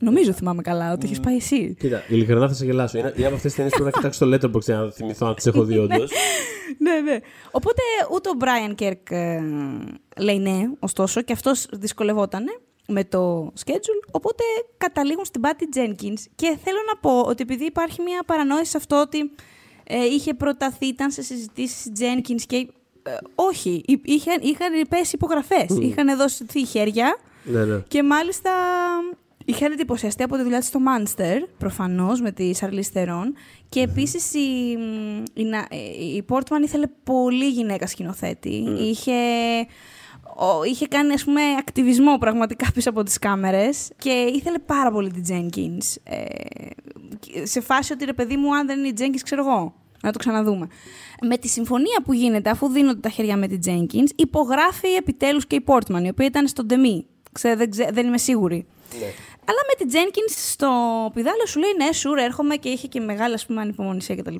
Ε, νομίζω θυμάμαι καλά ότι είχε πάει εσύ. Κοίτα, ειλικρινά θα σε γελάσω. Είναι, είναι από αυτές τις ταινίες που πρέπει να κοιτάξω το Letterboxd για να θυμηθώ αν τις έχω δει <laughs> όντως. ναι, ναι. Οπότε ούτε ο Brian Κέρκ ε, λέει ναι, ωστόσο, και αυτός δυσκολευόταν με το schedule. Οπότε καταλήγουν στην Patty Jenkins. Και θέλω να πω ότι επειδή υπάρχει μια παρανόηση σε αυτό ότι ε, είχε προταθεί, ήταν σε συζητήσεις Jenkins και. ε, όχι, εί- είχαν, είχαν πέσει υπογραφές. Είχαν δώσει χέρια. ναι, ναι. Και μάλιστα είχαν εντυπωσιαστεί από τη δουλειά της στο Manchester, προφανώς, με τη Σαρλίς Θερόν. Και επίσης η, η, Να- η Portman ήθελε πολύ γυναίκα σκηνοθέτη. Είχε, ο- είχε κάνει, ας πούμε, ακτιβισμό πραγματικά <laughs> πίσω από τις κάμερες και ήθελε πάρα πολύ την Jenkins. Ε, και σε φάση ότι, ρε παιδί μου, αν δεν είναι η Jenkins, ξέρω εγώ. Να το ξαναδούμε. Με τη συμφωνία που γίνεται, αφού δίνονται τα χέρια με την Jenkins, υπογράφει επιτέλους και η Portman, η οποία ήταν στον Ντεμί. Ξέ, δεν, ξέ- δεν είμαι σίγουρη. Αλλά με την Jenkins στο πιδάλιο σου λέει ναι, sure, έρχομαι και είχε και μεγάλη ας πούμε, ανυπομονησία κτλ.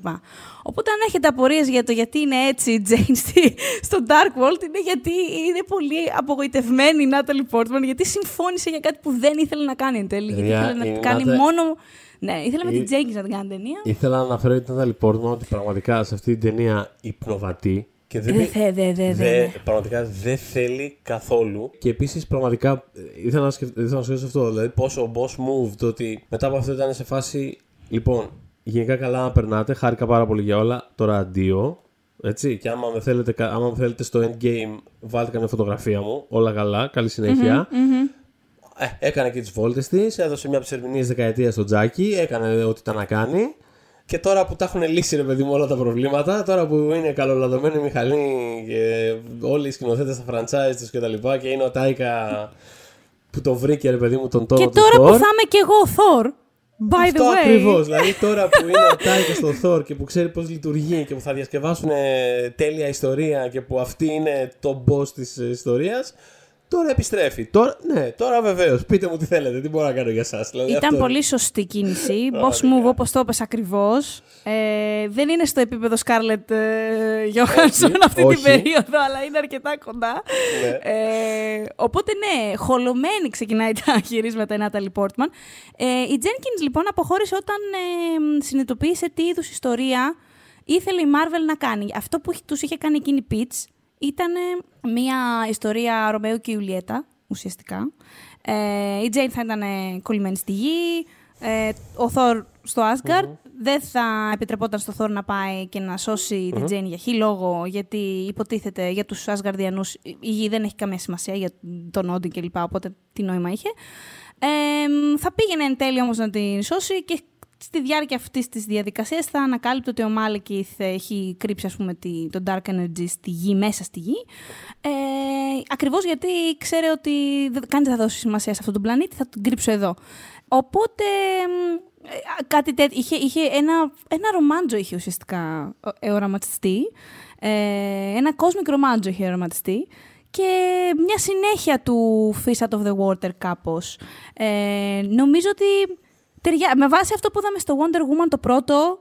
Οπότε, αν έχετε απορίες για το γιατί είναι έτσι η Jane στη- στο Dark World, είναι γιατί είναι πολύ απογοητευμένη η Natalie Portman, γιατί συμφώνησε για κάτι που δεν ήθελε να κάνει εν τέλει. Γιατί Παιδιά, ήθελε να η την κάνει Natalie- μόνο. Ναι, ήθελε με η- την Jenkins να την κάνει ταινία. Ήθελα να αναφέρω την Natalie Portman ότι πραγματικά σε αυτή την ταινία υπνοβατεί. Και δεν, Δε, δε, δε, δε, δε- δε. πραγματικά δεν θέλει καθόλου. Και επίσης πραγματικά ε, ήθελα να, σκεφ... ήθελα να σκεφτώ αυτό. Δηλαδή πόσο boss move το ότι μετά από αυτό ήταν σε φάση. Λοιπόν, γενικά καλά να περνάτε. Χάρηκα πάρα πολύ για όλα. Τώρα αντίο. Έτσι. Και άμα με θέλετε, κα- άμα με θέλετε στο endgame, βάλτε καμιά φωτογραφία μου. Όλα καλά. Καλή συνέχεια. Ε, έκανε και τις βόλτες της, έδωσε μια από τι ερμηνείε δεκαετία στο Τζάκι, έκανε ό,τι ήταν να κάνει. Και τώρα που τα έχουν λύσει ρε παιδί μου όλα τα προβλήματα, τώρα που είναι καλολαδωμένη η Μιχαλή και όλοι οι σκηνοθέτες στα franchise τους και τα λοιπά και είναι ο Τάικα που το βρήκε ρε παιδί μου τον τόνο Και του τώρα Thor. που θα είμαι κι εγώ Thor, by Αυτό the way. ακριβώς. Δηλαδή τώρα που είναι ο Τάικα στο Thor και που ξέρει πώς λειτουργεί και που θα διασκευάσουν ε, τέλεια ιστορία και που αυτή είναι το boss της ιστορίας. Τώρα επιστρέφει. Τώρα, ναι, τώρα βεβαίως. Πείτε μου τι θέλετε, τι μπορώ να κάνω για εσά. Δηλαδή, Ήταν αυτό πολύ σωστή κίνηση. <laughs> Boss Πραγματικά. move, όπως το είπες ακριβώς. Ε, δεν είναι στο επίπεδο Scarlett ε, Johansson αυτή όχι. την περίοδο, αλλά είναι αρκετά κοντά. Ναι. Ε, οπότε ναι, χολωμένη ξεκινάει τα <laughs> χειρίσματα η Natalie Portman. Ε, η Jenkins λοιπόν αποχώρησε όταν ε, συνειδητοποίησε τι είδους ιστορία ήθελε η Marvel να κάνει. Αυτό που τους είχε κάνει εκείνη pitch ήταν ε, μια ιστορία Ρωμαίου και Ιουλιέτα, ουσιαστικά. Ε, η Jane θα ήταν ε, κολλημένη στη γη, ε, ο Θόρ στο Asgard. Δεν θα επιτρεπόταν στο Θόρ να πάει και να σώσει την Jane για χι λόγο, γιατί υποτίθεται για τους Asgardianούς η γη δεν έχει καμία σημασία για τον Όντιν κλπ. Οπότε τι νόημα είχε. Ε, θα πήγαινε εν τέλει όμως να την σώσει και στη διάρκεια αυτής της διαδικασίας θα ανακάλυπτε ότι ο Μάλεκιθ έχει κρύψει ας πούμε τη, το Dark Energy στη γη, μέσα στη γη. Ε, ακριβώς γιατί ξέρει ότι δεν- κανείς δεν θα δώσει σημασία σε αυτόν τον πλανήτη, θα τον κρύψω εδώ. Οπότε μ, ε, κάτι τέτοιο, είχε, είχε ένα, ένα ρομάντζο είχε ουσιαστικά ε, οραματιστεί. Ε, ένα cosmic ρομάντζο είχε οραματιστεί και μια συνέχεια του Fish Out of the Water κάπως. Ε, νομίζω ότι ταιριά, με βάση αυτό που είδαμε στο Wonder Woman το πρωτο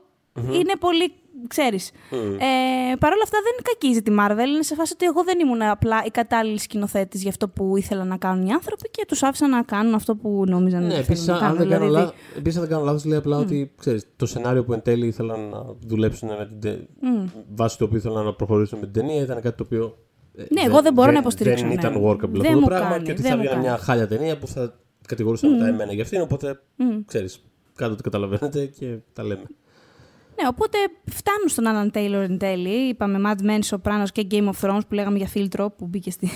είναι πολύ, ξέρεις. Ε, Παρ' όλα αυτά δεν κακίζει τη Marvel, είναι σε φάση ότι εγώ δεν ήμουν απλά η κατάλληλη σκηνοθέτης για αυτό που ήθελαν να κάνουν οι άνθρωποι και τους άφησαν να κάνουν αυτό που νόμιζαν Ναι, ότι επίσης, θέλουν να αν, κάνουν. δεν κάνω δηλαδή, λάθος, επίσης, αν δεν κάνω λάθος, λέει απλά ότι ξέρεις, το σενάριο που εν τέλει ήθελαν να δουλέψουν με την. τε- βάσει του οποίου ήθελαν να προχωρήσουν με την ταινία ήταν κάτι το οποίο. ε, Ναι, εγώ δεν μπορώ να υποστηρίξω, Δεν ναι. ήταν workable Δεν αυτό το μου πράγμα κάνει, και ότι δεν θα μου βγαίνει κάνει. μια χάλια ταινία που θα κατηγορούσαν μετά εμένα για αυτήν. Οπότε ξέρεις, κάντε ό,τι καταλαβαίνετε και τα λέμε. Ναι, οπότε φτάνουν στον Alan Taylor εν τέλει. Είπαμε Mad Men, Sopranos και Game of Thrones που λέγαμε για φίλτρο που μπήκε στη...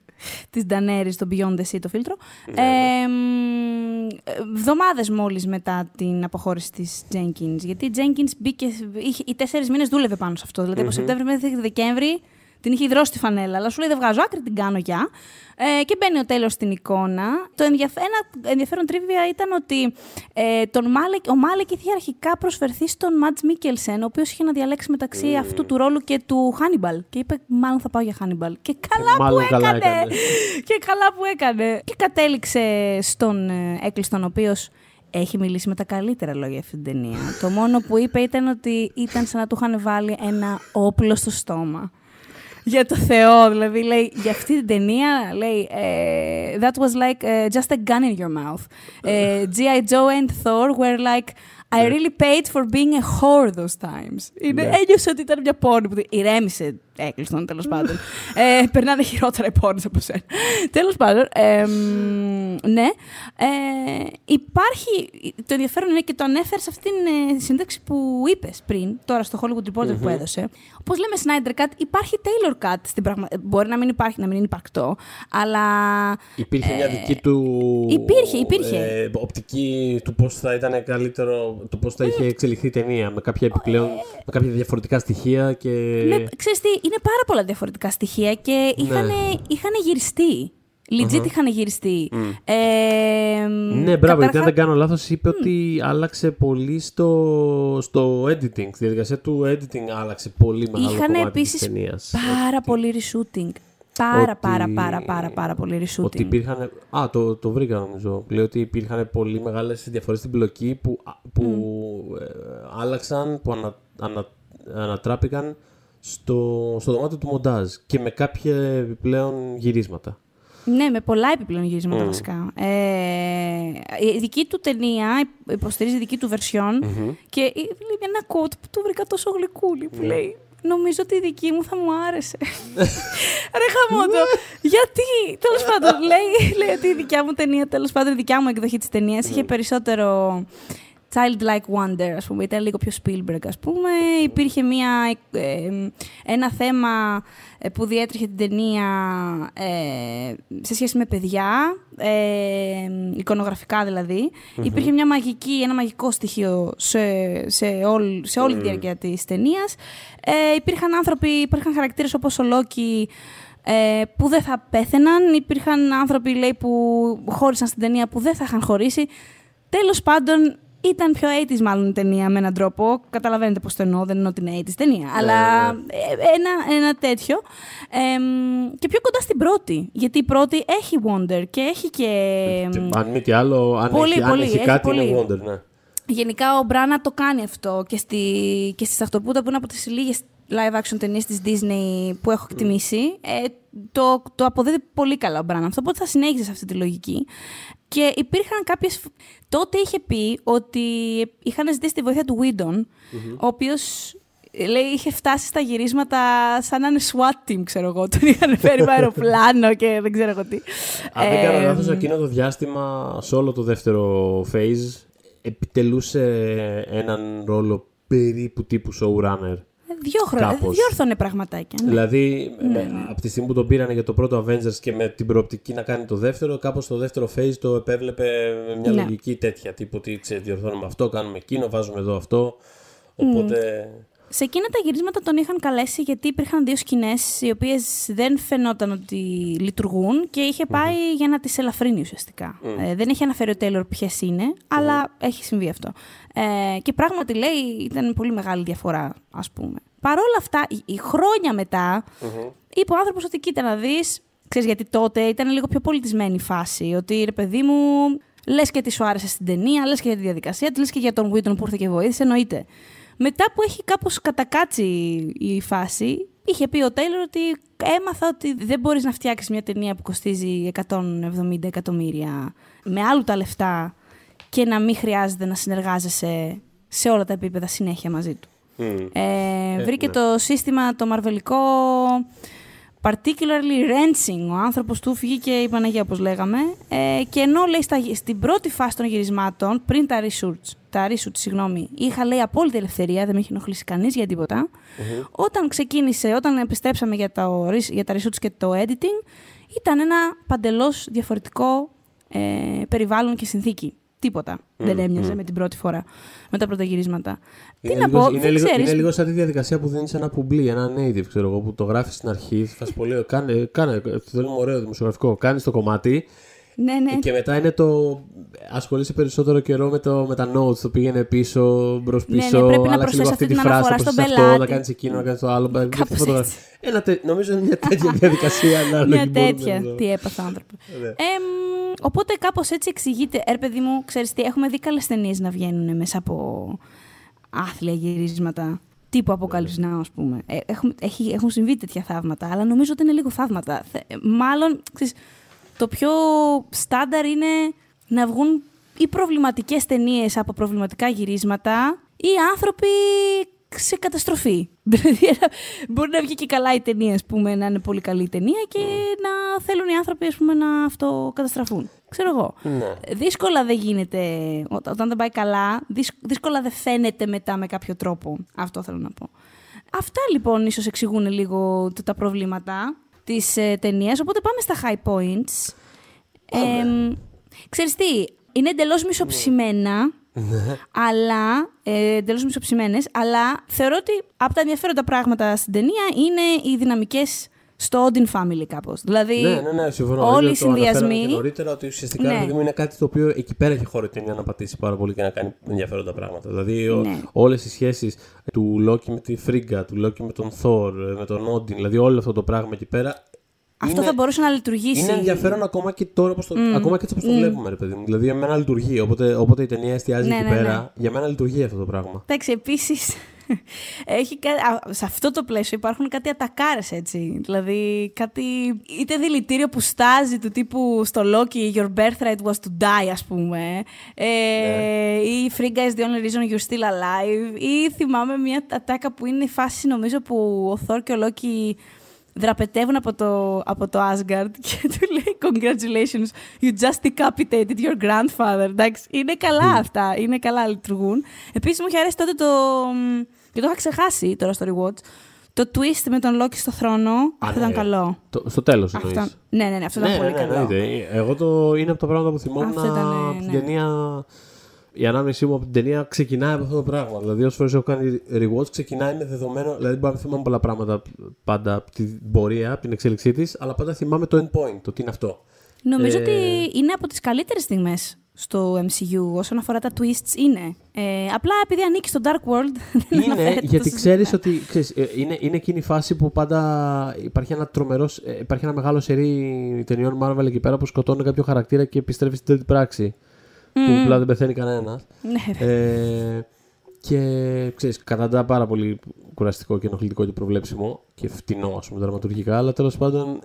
<laughs> της Daenerys στο Beyond the Sea το φίλτρο. Ναι, Ε, μ, Εβδομάδες μόλις μετά την αποχώρηση της Jenkins. Γιατί η Jenkins μπήκε, είχε, οι τέσσερις μήνες δούλευε πάνω σε αυτό. Δηλαδή από Σεπτέμβρη μέχρι Δεκέμβρη την είχε υδρώσει τη φανέλα. Αλλά σου λέει δεν βγάζω άκρη, την κάνω για. Ε, και μπαίνει ο τέλος στην εικόνα. Το ενδιαφ... Ένα ενδιαφέρον τρίβια ήταν ότι ε, τον Μάλεκ... ο Μάλεκ είχε αρχικά προσφερθεί στον Μάτς Μίκελσεν, ο οποίος είχε να διαλέξει μεταξύ αυτού του ρόλου και του Χάνιμπαλ. Και είπε, μάλλον θα πάω για Χάνιμπαλ. Και καλά που μάλλον καλά έκανε. έκανε. <laughs> και καλά που έκανε. Και κατέληξε στον ε, Έκλειστον, ο οποίος έχει μιλήσει με τα καλύτερα λόγια αυτή την ταινία. το μόνο που είπε ήταν ότι ήταν σαν να του είχαν βάλει ένα όπλο στο στόμα. Για το Θεό, δηλαδή λέει, για αυτή την ταινία λέει ε, That was like ε, just a gun in your mouth. Ε, G.I. Joe and Thor were like I really paid for being a whore those times. Είναι, Ναι. Ένιωσε ότι ήταν μια πόρνη που ηρέμησε έκλειστον τέλος πάντων. ε, περνάνε χειρότερα οι πόρνες από σένα. τέλος πάντων, ε, μ, ναι. Ε, υπάρχει. Το ενδιαφέρον είναι και το ανέφερες σε αυτήν την ε, σύνταξη που είπες πριν, τώρα στο Hollywood Reporter που έδωσε. Όπως λέμε Snyder Cut, υπάρχει Taylor Cut στην πραγμα... Μπορεί να μην υπάρχει, να μην είναι υπαρκτό, αλλά. Υπήρχε μια δική του. Ε, υπήρχε, υπήρχε. ε, οπτική του πώς θα ήταν καλύτερο, του πώς θα είχε εξελιχθεί η ταινία. Με κάποια επιπλέον. με κάποια διαφορετικά στοιχεία και. Με, ξέρεις τι, είναι πάρα πολλά διαφορετικά στοιχεία και είχαν, είχαν γυριστεί. Legit είχαν γυριστεί. Ε, Ναι, μπράβο, γιατί αν καταρχά- δεν κάνω λάθος είπε ότι άλλαξε πολύ στο, στο editing. Στη διαδικασία του editing άλλαξε πολύ μεγάλο Είχαν κομμάτι επίσης της ταινίας. πάρα πολύ reshooting. Πάρα, Ότι- πάρα, πάρα, πάρα, πάρα πολύ reshooting. Ότι υπήρχαν. Α, το, το βρήκα νομίζω. Λέει ότι υπήρχαν πολύ μεγάλες διαφορές στην πλοκή που, που ε, άλλαξαν, που ανα, ανα, ανατράπηκαν στο, στο δωμάτιο του μοντάζ και με κάποια επιπλέον γυρίσματα. Ναι, με πολλά επιπλέον γυρίσματα βασικά. Ε, η δική του ταινία υποστηρίζει δική του version και λέει ένα quote που του βρήκα τόσο γλυκούλη που λέει Νομίζω ότι η δική μου θα μου άρεσε. Ρε χαμότο. Γιατί, τέλος πάντων, λέει, λέει ότι η δικιά μου ταινία, τέλος πάντων, η δικιά μου εκδοχή της ταινίας είχε περισσότερο childlike wonder, ας πούμε. Ήταν λίγο πιο Spielberg, ας πούμε. Υπήρχε μια, ε, ένα θέμα ε, που διέτρεχε την ταινία ε, σε σχέση με παιδιά, ε, εικονογραφικά δηλαδή. Υπήρχε μια μαγική, ένα μαγικό στοιχείο σε, σε, όλη, σε όλη τη διάρκεια της ταινίας. Ε, υπήρχαν άνθρωποι, υπήρχαν χαρακτήρες όπως ο Λόκι, ε, που δεν θα πέθαιναν. Υπήρχαν άνθρωποι λέει, που χώρισαν στην ταινία που δεν θα είχαν χωρίσει. Τέλος πάντων, ήταν πιο 80's μάλλον η ταινία με έναν τρόπο. Καταλαβαίνετε πώς το εννοώ, δεν εννοώ την 80's ταινία. αλλά ε, ένα, ένα τέτοιο. Εμ, και πιο κοντά στην πρώτη. Γιατί η πρώτη έχει Wonder και έχει και... αν μη τι άλλο, αν πολύ, έχει, αν πολύ, έχει έχει κάτι πολύ. είναι Wonder, ναι. Γενικά ο Μπράνα το κάνει αυτό και στη, και στη Σαχτοπούτα που είναι από τις λίγες live action ταινίες της Disney που έχω εκτιμήσει. Ε, το, το αποδίδει πολύ καλά ο Μπράνα αυτό, οπότε θα συνέχιζε σε αυτή τη λογική. Και υπήρχαν κάποιες... Τότε είχε πει ότι είχαν ζητήσει τη βοήθεια του Whedon, ο οποίος ε, λέει, είχε φτάσει στα γυρίσματα σαν να είναι SWAT team, ξέρω εγώ. Τον είχαν φέρει με αεροπλάνο και δεν ξέρω εγώ τι. Αν δεν κάνω Ε, λάθος, εκείνο το διάστημα, σε όλο το δεύτερο phase, επιτελούσε έναν ρόλο περίπου τύπου showrunner. Δύο χρόνια. Κάπως. Διόρθωνε πραγματάκια. ναι. Δηλαδή, με- από τη στιγμή που τον πήρανε για το πρώτο Avengers και με την προοπτική να κάνει το δεύτερο, κάπως το δεύτερο phase το επέβλεπε με μια Ναι. λογική τέτοια. Τύπου ότι ξέρεις, διορθώνουμε αυτό, κάνουμε εκείνο, βάζουμε εδώ αυτό. Οπότε. Σε εκείνα τα γυρίσματα τον είχαν καλέσει γιατί υπήρχαν δύο σκηνές οι οποίες δεν φαινόταν ότι λειτουργούν και είχε πάει για να τις ελαφρύνει ουσιαστικά. Ε, δεν έχει αναφέρει ο Τέιλορ ποιες είναι, αλλά έχει συμβεί αυτό. Ε, και πράγματι λέει ήταν πολύ μεγάλη διαφορά, ας πούμε. Παρ' όλα αυτά, η- η χρόνια μετά, είπε ο άνθρωπος ότι κοίτα να δεις. Ξέρεις, γιατί τότε ήταν λίγο πιο πολιτισμένη η φάση. Ότι ρε παιδί μου, λες και τι σου άρεσε στην ταινία, λες και για τη διαδικασία, λες και για τον Βίτον που ήρθε και βοήθησε, εννοείται. Μετά που έχει κάπως κατακάτσει η φάση, είχε πει ο Τέιλορ ότι έμαθα ότι δεν μπορείς να φτιάξεις μια ταινία που κοστίζει 170 εκατομμύρια με άλλου τα λεφτά και να μην χρειάζεται να συνεργάζεσαι σε όλα τα επίπεδα συνέχεια μαζί του. Μμ. Ε, βρήκε ναι. το σύστημα το μαρβελικό particularly wrenching. Ο άνθρωπος του βγήκε η Παναγία, όπως λέγαμε. Ε, και ενώ λέει στα, στην πρώτη φάση των γυρισμάτων, πριν τα reshoots, τα reshoots, συγγνώμη, είχα λέει απόλυτη ελευθερία, δεν με είχε ενοχλήσει κανείς για τίποτα. Όταν ξεκίνησε, όταν επιστρέψαμε για, τα, για τα reshoots και το editing, ήταν ένα παντελώς διαφορετικό ε, περιβάλλον και συνθήκη. Τίποτα. δεν έμοιαζε με την πρώτη φορά, με τα πρώτα γυρίσματα. Τι Είναι να λίγο- πω, είναι δεν λίγο, ξέρεις. Είναι λίγος σαν τη διαδικασία που δίνεις ένα κουμπλί, ένα native, ξέρω εγώ, που το γράφεις στην αρχή. Θα σου πω, λέω, κάνε, κάνε, θέλουμε ωραίο δημοσιογραφικό. Κάνεις το κομμάτι Ναι, ναι. και μετά είναι το. Ασχολείσαι περισσότερο καιρό με, το, με τα notes. Το πήγαινε πίσω, μπρος Ναι, ναι, πίσω. πρέπει να άλλαξε προσθέσεις λίγο αυτή αυτή τη την φράση. αναφορά να στον προσθέσεις αυτό, να πελάτη. κάνεις εκείνο, να κάνεις το άλλο. να Κάπως φωτογραφ- έτσι. Ένα τε- νομίζω είναι μια τέτοια <laughs> διαδικασία. ανάλογη, Μια μπορούμε τέτοια. να το- Τι έπαθε ο άνθρωπος. Ναι. Ε, μ, Οπότε κάπως έτσι εξηγείται. Ερ, παιδί μου, ξέρεις τι, έχουμε δει καλές ταινίες να βγαίνουν μέσα από άθλια γυρίσματα. Τύπου Apocalypse Now, ας πούμε. Ε, έχουν, έχει, έχουν συμβεί τέτοια θαύματα, αλλά νομίζω ότι είναι λίγο θαύματα. Θε- μάλλον, ξέρεις, το πιο στάνταρ είναι να βγουν ή προβληματικές ταινίες από προβληματικά γυρίσματα ή άνθρωποι σε καταστροφή. <laughs> Δηλαδή, ένα- μπορεί να βγει και καλά η ταινία, ας πούμε, να είναι πολύ καλή η ταινία και να θέλουν οι άνθρωποι, ας πούμε, να αυτοκαταστραφούν. Ξέρω εγώ. Ναι. Δύσκολα δεν γίνεται, ό- όταν δεν πάει καλά, δύσ- δύσκολα δεν φαίνεται μετά με κάποιο τρόπο. Αυτό θέλω να πω. Αυτά λοιπόν ίσως εξηγούν λίγο το- τα προβλήματα της ε, ταινίας, οπότε πάμε στα high points. Ε, ξέρεις τι, είναι εντελώς μισοψημένα, αλλά, ε, εντελώς μισοψημένες, αλλά θεωρώ ότι από τα ενδιαφέροντα πράγματα στην ταινία είναι οι δυναμικές στο Odin Family κάπως. Δηλαδή, Ναι, ναι, ναι, συμφωνώ. όλοι Είναι οι το αναφέραμε συνδυασμοί... Και νωρίτερα ότι ουσιαστικά Ναι. παιδί μου, είναι κάτι το οποίο εκεί πέρα έχει χώρο η ταινία να πατήσει πάρα πολύ και να κάνει ενδιαφέροντα πράγματα. Δηλαδή Ναι. όλες οι σχέσεις του Λόκι με τη Φρίγκα, του Λόκι με τον Θόρ, με τον Όντιν, δηλαδή όλο αυτό το πράγμα εκεί πέρα. Αυτό είναι- θα μπορούσε να λειτουργήσει. Είναι ενδιαφέρον ακόμα και τώρα, όπως το, ακόμα και έτσι όπω το βλέπουμε, ρε παιδί μου. Δηλαδή, για μένα λειτουργεί. Οπότε, όποτε η ταινία εστιάζει Ναι, εκεί ναι, πέρα, ναι. για μένα λειτουργεί αυτό το πράγμα. Εντάξει, επίσης. <laughs> Έχει κα... α, σε αυτό το πλαίσιο υπάρχουν κάτι ατακάρες έτσι. Δηλαδή κάτι είτε δηλητήριο που στάζει του τύπου στο Loki Your birthright was to die ας πούμε ε, Ναι. ή Frigga is the only reason you're still alive ή θυμάμαι μια ατάκα που είναι η φάση νομίζω που ο Thor και ο Loki δραπετεύουν από το, από το Asgard και <laughs> του λέει Congratulations, you just decapitated your grandfather. Εντάξει, είναι καλά αυτά, είναι καλά, λειτουργούν. Επίσης μου είχε αρέσει τότε το, και το είχα ξεχάσει τώρα στο rewatch, το twist με τον Loki στο θρόνο, αυτό ναι. ήταν καλό. Το, στο τέλος Αυτό, εννοείς. ναι, ναι, ναι, αυτό ήταν Ναι, πολύ ναι, ναι, καλό. εννοείται. Εγώ το είναι από τα πράγματα που θυμόμουν Αυτό ήταν, από την ναι. ταινία. Η ανάμνησή μου από την ταινία ξεκινάει από αυτό το πράγμα. Δηλαδή, όσες φορές έχω κάνει rewatch, ξεκινάει με δεδομένο. Δηλαδή, μπορεί να θυμάμαι πολλά πράγματα πάντα από την πορεία, από την εξέλιξή της, αλλά πάντα θυμάμαι το end point, το τι είναι αυτό. Νομίζω Ε, ότι είναι από τις καλύτερες στιγμές στο MCU όσον αφορά τα twists είναι. Ε, απλά επειδή ανήκει στο Dark World <laughs> δεν Είναι αναφέρεται γιατί τόσο ξέρεις συχνά. ότι. Ξέρεις, ε, είναι, είναι εκείνη η φάση που πάντα υπάρχει ένα τρομερός. ε, Υπάρχει ένα μεγάλο σερί ταινιών Marvel εκεί πέρα που σκοτώνει κάποιο χαρακτήρα και επιστρέφει στην τρίτη πράξη. Που απλά δεν πεθαίνει κανένας. Ναι, Ε, και ξέρεις, καταντά πάρα πολύ κουραστικό και ενοχλητικό και προβλέψιμο και φτηνό, ας πούμε, δραματουργικά, αλλά τέλος πάντων,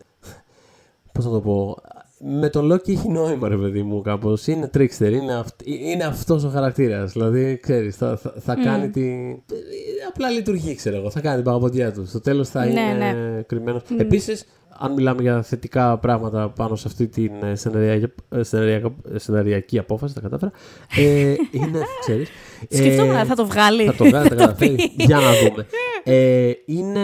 πώς να το πω, με τον Λόκι έχει νόημα, ρε παιδί μου, κάπως. Είναι trickster, είναι, αυτ, είναι αυτός ο χαρακτήρας. Δηλαδή, ξέρεις, θα, θα, θα κάνει τη... Απλά λειτουργεί, ξέρω εγώ. Θα κάνει την παγαποντιά του. Στο τέλος θα Ναι, είναι ναι. κρυμμένος. Επίσης, αν μιλάμε για θετικά πράγματα πάνω σε αυτή την ε, σεναριακή, ε, σεναριακά- ε, σεναριακή απόφαση, τα κατάφερα, ε, <laughs> είναι, ξέρεις... ε, Σκεφτόμουν, θα το βγάλει. θα το βγάλει, <laughs> θα το καταφέρει. πει. Για να δούμε. Ε, είναι,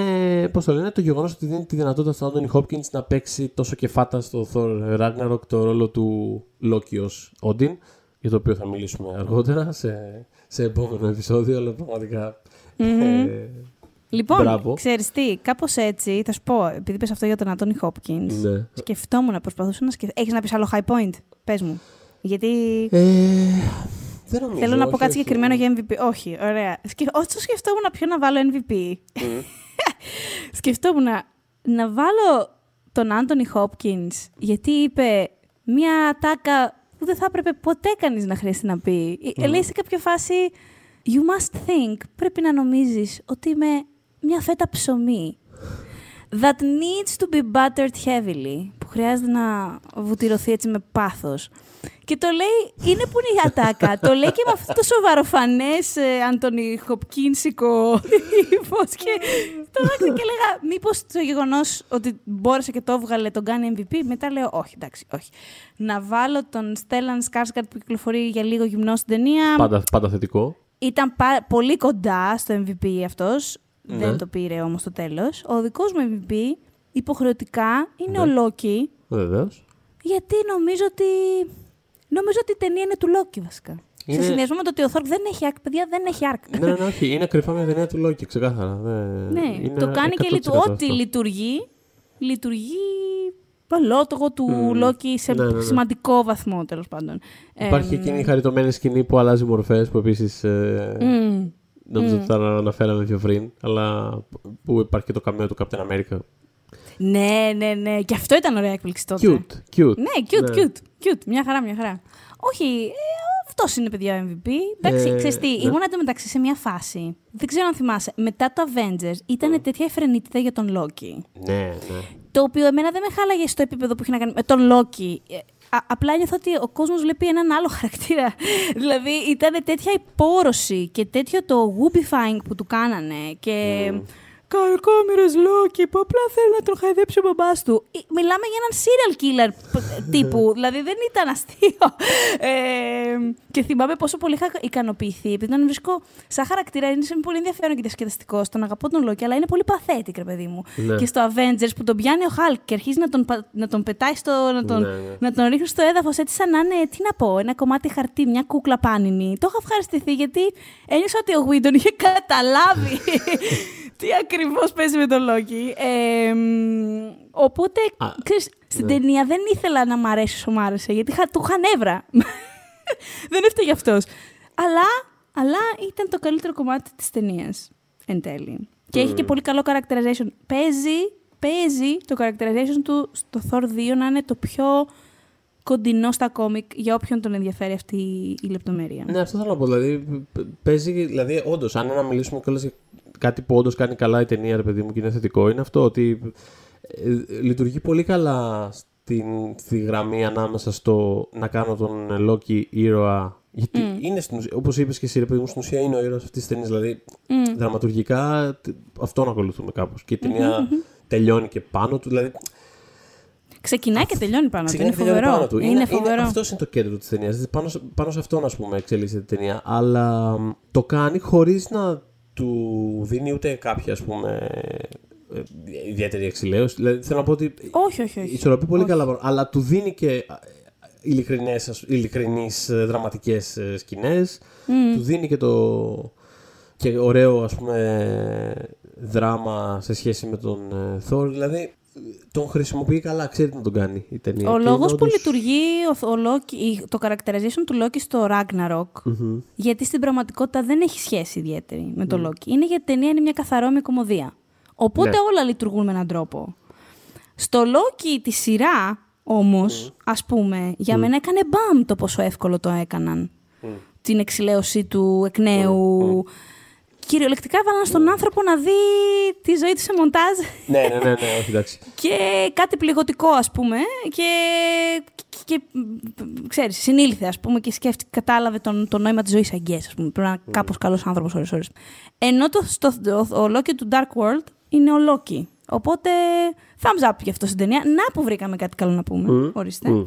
πώς το λένε, το γεγονός ότι δίνει τη δυνατότητα στον Άντωνι Χόπκιν να παίξει τόσο και φάτα στο Thor Ragnarok το ρόλο του Loki ως Odin, για το οποίο θα μιλήσουμε αργότερα σε, σε επόμενο επεισόδιο, αλλά πραγματικά. ε, Λοιπόν, Μπράβο. ξέρεις τι, κάπως έτσι, θα σου πω, επειδή πες αυτό για τον Αντώνη Χόπκινς, ναι. σκεφτόμουν, προσπαθούσα να σκεφτώ. Έχεις να πεις άλλο high point, πες μου. Γιατί Ε, δεν νομίζω. θέλω να πω όχι, κάτι όχι. συγκεκριμένο για MVP. Όχι, ωραία. Σκε... Όσο σκεφτόμουν ποιο να βάλω MVP, <laughs> σκεφτόμουν να βάλω τον Άντωνι Χόπκινς, γιατί είπε μια τάκα που δεν θα έπρεπε ποτέ κανείς να χρειαστεί να πει. Mm. Λέει σε κάποια φάση, you must think, πρέπει να νομίζεις ότι είμαι μια φέτα ψωμί. That needs to be buttered heavily. Που χρειάζεται να βουτυρωθεί έτσι με πάθος. Και το λέει, είναι που είναι η ατάκα. το λέει και με αυτό το σοβαροφανέ ε, Αντώνη Χοπκίνσικο ύφο. και το δάκρυ και λέγα, μήπως το γεγονός ότι μπόρεσε και το έβγαλε τον κάνει MVP. Μετά λέω, όχι, εντάξει, όχι. Να βάλω τον Στέλλαν Σκάρσκαρτ που κυκλοφορεί για λίγο γυμνός στην ταινία. Πάντα, πάντα θετικό. Ήταν πα- πολύ κοντά στο MVP αυτός. Ναι. Δεν το πήρε όμως στο τέλος. Ο δικός μου MVP υποχρεωτικά είναι Ναι. ο Λόκι. Βεβαίως. Γιατί νομίζω ότι... Νομίζω ότι η ταινία είναι του Λόκι βασικά. Είναι- Σε συνδυασμό με το ότι ο Θόρκ δεν έχει αρκ, παιδιά, δεν έχει αρκ. ναι, ναι, ναι, όχι. Είναι κρυφά μια ταινία του Λόκη, ξεκάθαρα. Δεν- ναι, είναι το κάνει και 100% λειτου... ό,τι αυτό. λειτουργεί, λειτουργεί λόγω του Μμμ. Λόκι σε Ναι, ναι, ναι. σημαντικό βαθμό τέλος πάντων. Υπάρχει Εμ, εκείνη η χαριτωμένη σκηνή που αλλάζει μορφές που επίσης. Ε, μμ. Νομίζω ότι θα αναφέραμε πιο πριν, αλλά που υπάρχει και το καμέο του Captain America. Ναι, ναι, ναι. Και αυτό ήταν ωραία έκπληξη τότε. Cute, cute. Ναι, cute, Ναι. cute. Cute, μια χαρά, μια χαρά. Όχι, ε, αυτός είναι παιδιά ο MVP. Εντάξει, Ε, ξέρεις τι, ναι. ήμουν εντωμεταξύ σε μια φάση. Δεν ξέρω αν θυμάσαι. Μετά το Avengers ήταν τέτοια εφρενίτητα για τον Loki. Ναι, ναι. Το οποίο εμένα δεν με χάλαγε στο επίπεδο που είχε να κάνει με τον Loki. Ε, α- απλά νιώθω ότι ο κόσμος βλέπει έναν άλλο <laughs> χαρακτήρα. δηλαδή ήταν τέτοια υπόρωση και τέτοιο το whoopifying που του κάνανε. Και. Κακόμοιρο Λόκι που απλά θέλει να τον χαϊδέψει ο μπαμπάς του. Ε, Μιλάμε για έναν serial killer π- τύπου. δηλαδή δεν ήταν αστείο. Ε, και θυμάμαι πόσο πολύ είχα ικανοποιηθεί. Επειδή τον βρίσκω σαν χαρακτήρα είναι πολύ ενδιαφέρον και διασκεδαστικό. Τον αγαπώ τον Λόκι, αλλά είναι πολύ παθέτικ, ρε παιδί μου. Ναι. Και στο Avengers που τον πιάνει ο Hulk και αρχίζει να τον, πα- να τον πετάει στο. να τον, Ναι, ναι. να τον ρίχνει στο έδαφος έτσι σαν να είναι. Τι να πω, ένα κομμάτι χαρτί, μια κούκλα πάνινη. Το είχα ευχαριστηθεί γιατί ένιωσα ότι ο Γουίντον είχε καταλάβει <laughs> τι ακριβώς παίζει με τον Λόκι. Ε, μ, οπότε, Α, ξέρεις, στην ναι. ταινία δεν ήθελα να μ' αρέσει όσο μ' άρεσε, γιατί είχα- του είχα νεύρα. <laughs> δεν έφταιγε αυτός. Αλλά, αλλά ήταν το καλύτερο κομμάτι της ταινίας εν τέλει. Και έχει και πολύ καλό characterization. Παίζει, παίζει το characterization του στο Thor 2 να είναι το πιο κοντινό στα κόμικ για όποιον τον ενδιαφέρει αυτή η λεπτομέρεια. Ναι, αυτό θέλω να πω. Δηλαδή, π- παίζει, δηλαδή, όντως, αν είναι να μιλήσουμε κιόλας για κάτι που όντως κάνει καλά η ταινία, ρε παιδί μου, και είναι θετικό, είναι αυτό ότι ε, λειτουργεί πολύ καλά στην, στη γραμμή ανάμεσα στο να κάνω τον Λόκι ήρωα. Γιατί είναι στην ουσία, όπως είπες και εσύ, ρε παιδί μου, στην ουσία είναι ο ήρωας αυτής της ταινίας. Δηλαδή, δραματουργικά τ- αυτόν ακολουθούμε κάπως. Και η ταινία τελειώνει και πάνω του. Δηλαδή, Ξεκινάει και τελειώνει πάνω του. Ξεκινάει Είναι και τελειώνει φοβερό. πάνω του. Είναι, φοβερό. αυτός είναι το κέντρο της ταινίας. Πάνω, σε- πάνω σε αυτόν, ας πούμε, εξελίσσεται η ταινία. Αλλά μ, το κάνει χωρίς να του δίνει ούτε κάποια, ας πούμε, ε, ιδιαίτερη εξηλαίωση. Δηλαδή, θέλω να πω ότι Όχι, όχι, όχι. ισορροπεί πολύ καλά, πάνω, αλλά του δίνει και ε, ειλικρινές, ας- ειλικρινείς ε, δραματικές ε, σκηνές. Του δίνει και το και ωραίο, ας πούμε, δράμα σε σχέση με τον ε, Thor. Δηλαδή, τον χρησιμοποιεί καλά, ξέρει τι να τον κάνει η ταινία. Ο Και λόγος είναι που όντως- λειτουργεί ο, ο Loki- η- το characterization του Loki στο Ragnarok, γιατί στην πραγματικότητα δεν έχει σχέση ιδιαίτερη με το Loki. Είναι γιατί η ταινία είναι μια καθαρόμοια κομμωδία. Οπότε Ναι. όλα λειτουργούν με έναν τρόπο. Στο Loki τη σειρά, όμως, ας πούμε, για μένα έκανε μπαμ το πόσο εύκολο το έκαναν. Την εξηλαίωσή του εκ νέου. Κυριολεκτικά έβαλαν στον άνθρωπο να δει τη ζωή του σε μοντάζ Ναι, ναι, ναι, ναι, όχι, εντάξει. <laughs> και κάτι πληγωτικό ας πούμε και, και, και ξέρεις, συνήλθε ας πούμε και σκέφτηκε, κατάλαβε τον, το νόημα της ζωής αγγές ας πούμε. Πρέπει να είναι κάπως καλός άνθρωπος ώρες ώρες. Ενώ το, στο, ο, ο Loki του Dark World είναι ο Loki. Οπότε thumbs up για αυτό στην ταινία. Να που βρήκαμε κάτι καλό να πούμε. Μμ, Ορίστε. μμ.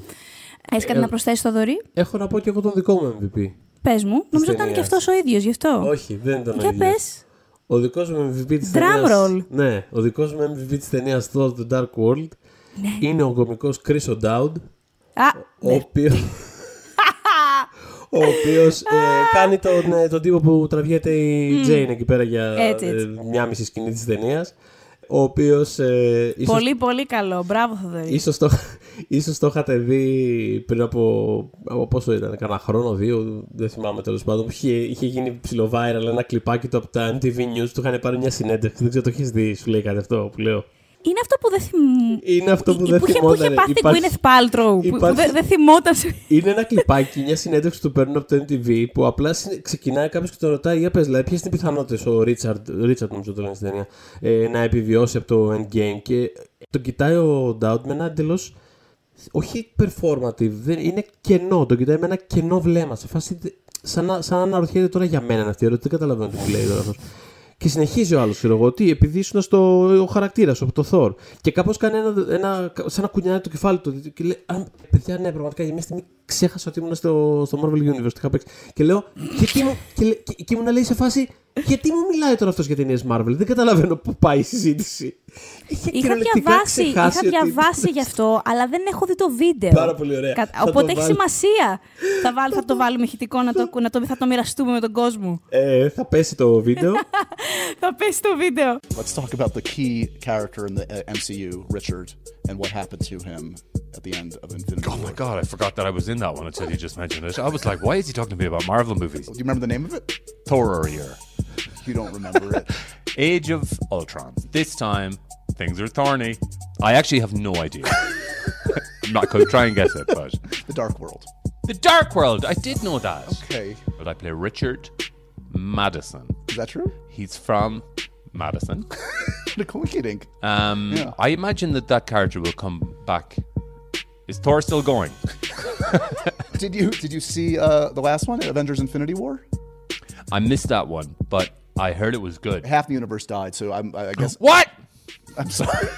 Έχεις κάτι Ε, να προσθέσεις στο δωρή. Έχω να πω και εγώ τον δικό μου MVP. Πες μου. Νομίζω ήταν και ταινίας. αυτός ο ίδιος γι' αυτό. Όχι, δεν ήταν ο Για ίδιος. πες. Ο δικός μου MVP της Drum ταινία. roll. Ναι, ο δικός μου MVP της ταινίας Thor The Dark World είναι ο κωμικό Chris O'Dowd, Α, ο οποίο. <laughs> ο οποίος κάνει τον, ε, τον τύπο που τραβιέται η Jane εκεί πέρα για Έτσι, έτσι. ε, μια μισή σκηνή της ταινίας. Ο οποίος. Ε, ίσως, πολύ πολύ καλό. Μπράβο Θοδωρή. ίσως, το, ίσως το είχατε δει πριν από, από πόσο ήταν, κανένα χρόνο, δύο, δεν θυμάμαι τέλος πάντων. Είχε, είχε γίνει ψηλό viral ένα κλιπάκι του από τα MTV News, του είχαν πάρει μια συνέντευξη. Δεν ξέρω, το έχεις δει, σου λέει κάτι αυτό που λέω. Είναι αυτό που δεν θυμ... Είναι αυτό που Ή- δεν που είχε, που θυμόταν. είχε πάθει η Υπάρχει- Gwyneth Paltrow. Που, που υπάρχει- δεν, δεν θυμόταν. σε- Είναι ένα κλιπάκι, μια συνέντευξη που του παίρνουν από το MTV που απλά συνε- ξεκινάει κάποιος και τον ρωτάει: Για πες, δηλαδή, ποιες είναι οι πιθανότητες ο Ρίτσαρντ, Ρίτσαρντ νομίζω το λένε στην ταινία, ε, να επιβιώσει από το Endgame. Και τον κοιτάει ο Dowd με ένα εντελώς. Όχι performative, δεν, είναι κενό. Τον κοιτάει με ένα κενό βλέμμα. Σε φάση, δε- σαν, να, σαν να αναρωτιέται τώρα για μένα είναι αυτή η ερώτηση. Δεν καταλαβαίνω τι μου λέει τώρα αυτό. Και συνεχίζει ο άλλος, ξέρω εγώ, ότι επειδή ήσουν στο ο χαρακτήρας σου, από το Thor. Και κάπως κάνει ένα, ένα, σαν να κουνιάει το κεφάλι του. Και λέει, «Α, παιδιά, ναι, πραγματικά για μια στιγμή ξέχασα ότι ήμουν στο, στο Marvel Universe. τι είχα παίξει». Και λέω, γιατί μου, και, λέ- και, και ήμουν λέει σε φάση, γιατί μου μιλάει τώρα αυτός για ταινίες Marvel. Δεν καταλαβαίνω πού πάει η συζήτηση. Είχε Είχα κυριολεκτικά διαβάσει, είχα ξεχάσει ότι- διαβάσει γι' αυτό, αλλά δεν έχω δει το βίντεο. Πάρα πολύ ωραία. Κα- Θα το Οπότε έχει βάλω. σημασία. θα, βάλ, θα το βάλουμε ηχητικό να το, να το, θα το μοιραστούμε με τον κόσμο. Ε, θα πέσει το βίντεο. <laughs> θα πέσει το βίντεο. Let's talk about the key character in the uh, MCU, Richard, and what happened to him at the end of Infinity Oh War. my god, I forgot that I was in that one until you just mentioned it. I was like, why is he talking to me about Marvel movies? Do you remember the name of it? Thorir. You don't remember it. <laughs> Age of Ultron. This time, things are thorny. I actually have no idea. <laughs> I'm not going to try and guess it, but The Dark World. the Dark World. I did know that. Okay. But I play Richard Madison. Is that true? He's from Madison. <laughs> the Keating. Um, Yeah. I imagine that that character will come back. Is Thor still going? <laughs> Did you did you see uh, the last one, Avengers: Infinity War? I missed that one, but I heard it was good. Half the universe died, so I'm, I guess <gasps> What? I'm sorry.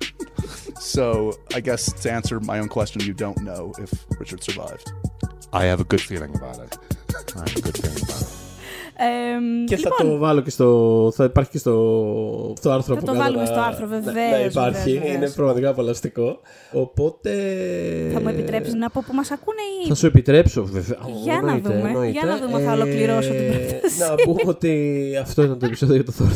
<laughs> so I guess to answer my own question, you don't know if Richard survived. I have a good feeling about it. I have a good feeling about it. Ε, Και θα λοιπόν, το βάλω και στο. Θα υπάρχει και στο, στο άρθρο Θα που το κάτω βάλουμε να- στο άρθρο, να- βεβαίως, Να υπάρχει. βεβαίως, βεβαίως. Είναι πραγματικά απολαυστικό. Οπότε. θα μου επιτρέψεις να πω που μας ακούνε ή. Θα σου επιτρέψω, βέβαια. Για να Εννοείται, δούμε. εννοείται. Για να δούμε, θα ολοκληρώσω την πρόταση. Να πούμε ότι αυτό ήταν το επεισόδιο για το Thor.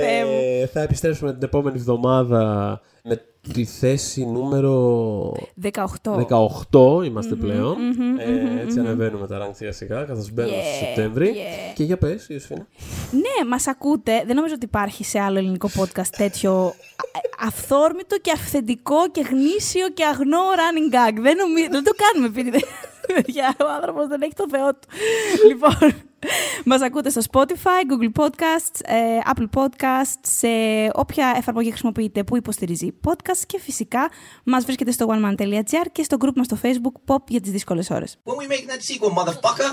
Θεέ μου. ε, θα επιστρέψουμε την επόμενη εβδομάδα με τη θέση νούμερο 18. 18 είμαστε πλέον. ε, έτσι ανεβαίνουμε τα rank σιγά σιγά καθώς μπαίνουμε Yeah, στο Σεπτέμβρη. yeah. Και για πες, Ιωσήφινα. Ναι, μας ακούτε. Δεν νομίζω ότι υπάρχει σε άλλο ελληνικό podcast τέτοιο ε, αυθόρμητο και αυθεντικό και γνήσιο και αγνό running gag. Δεν, νομι... δεν το κάνουμε επειδή παιδιά, ο άνθρωπος δεν έχει το Θεό του. λοιπόν, μας ακούτε στο Spotify, Google Podcasts, ε, Apple Podcasts, σε όποια εφαρμογή χρησιμοποιείτε που υποστηρίζει podcast και φυσικά μας βρίσκεται στο oneman.gr και στο group μας στο Facebook Pop για τις δύσκολες ώρες. When we making that sequel, motherfucker?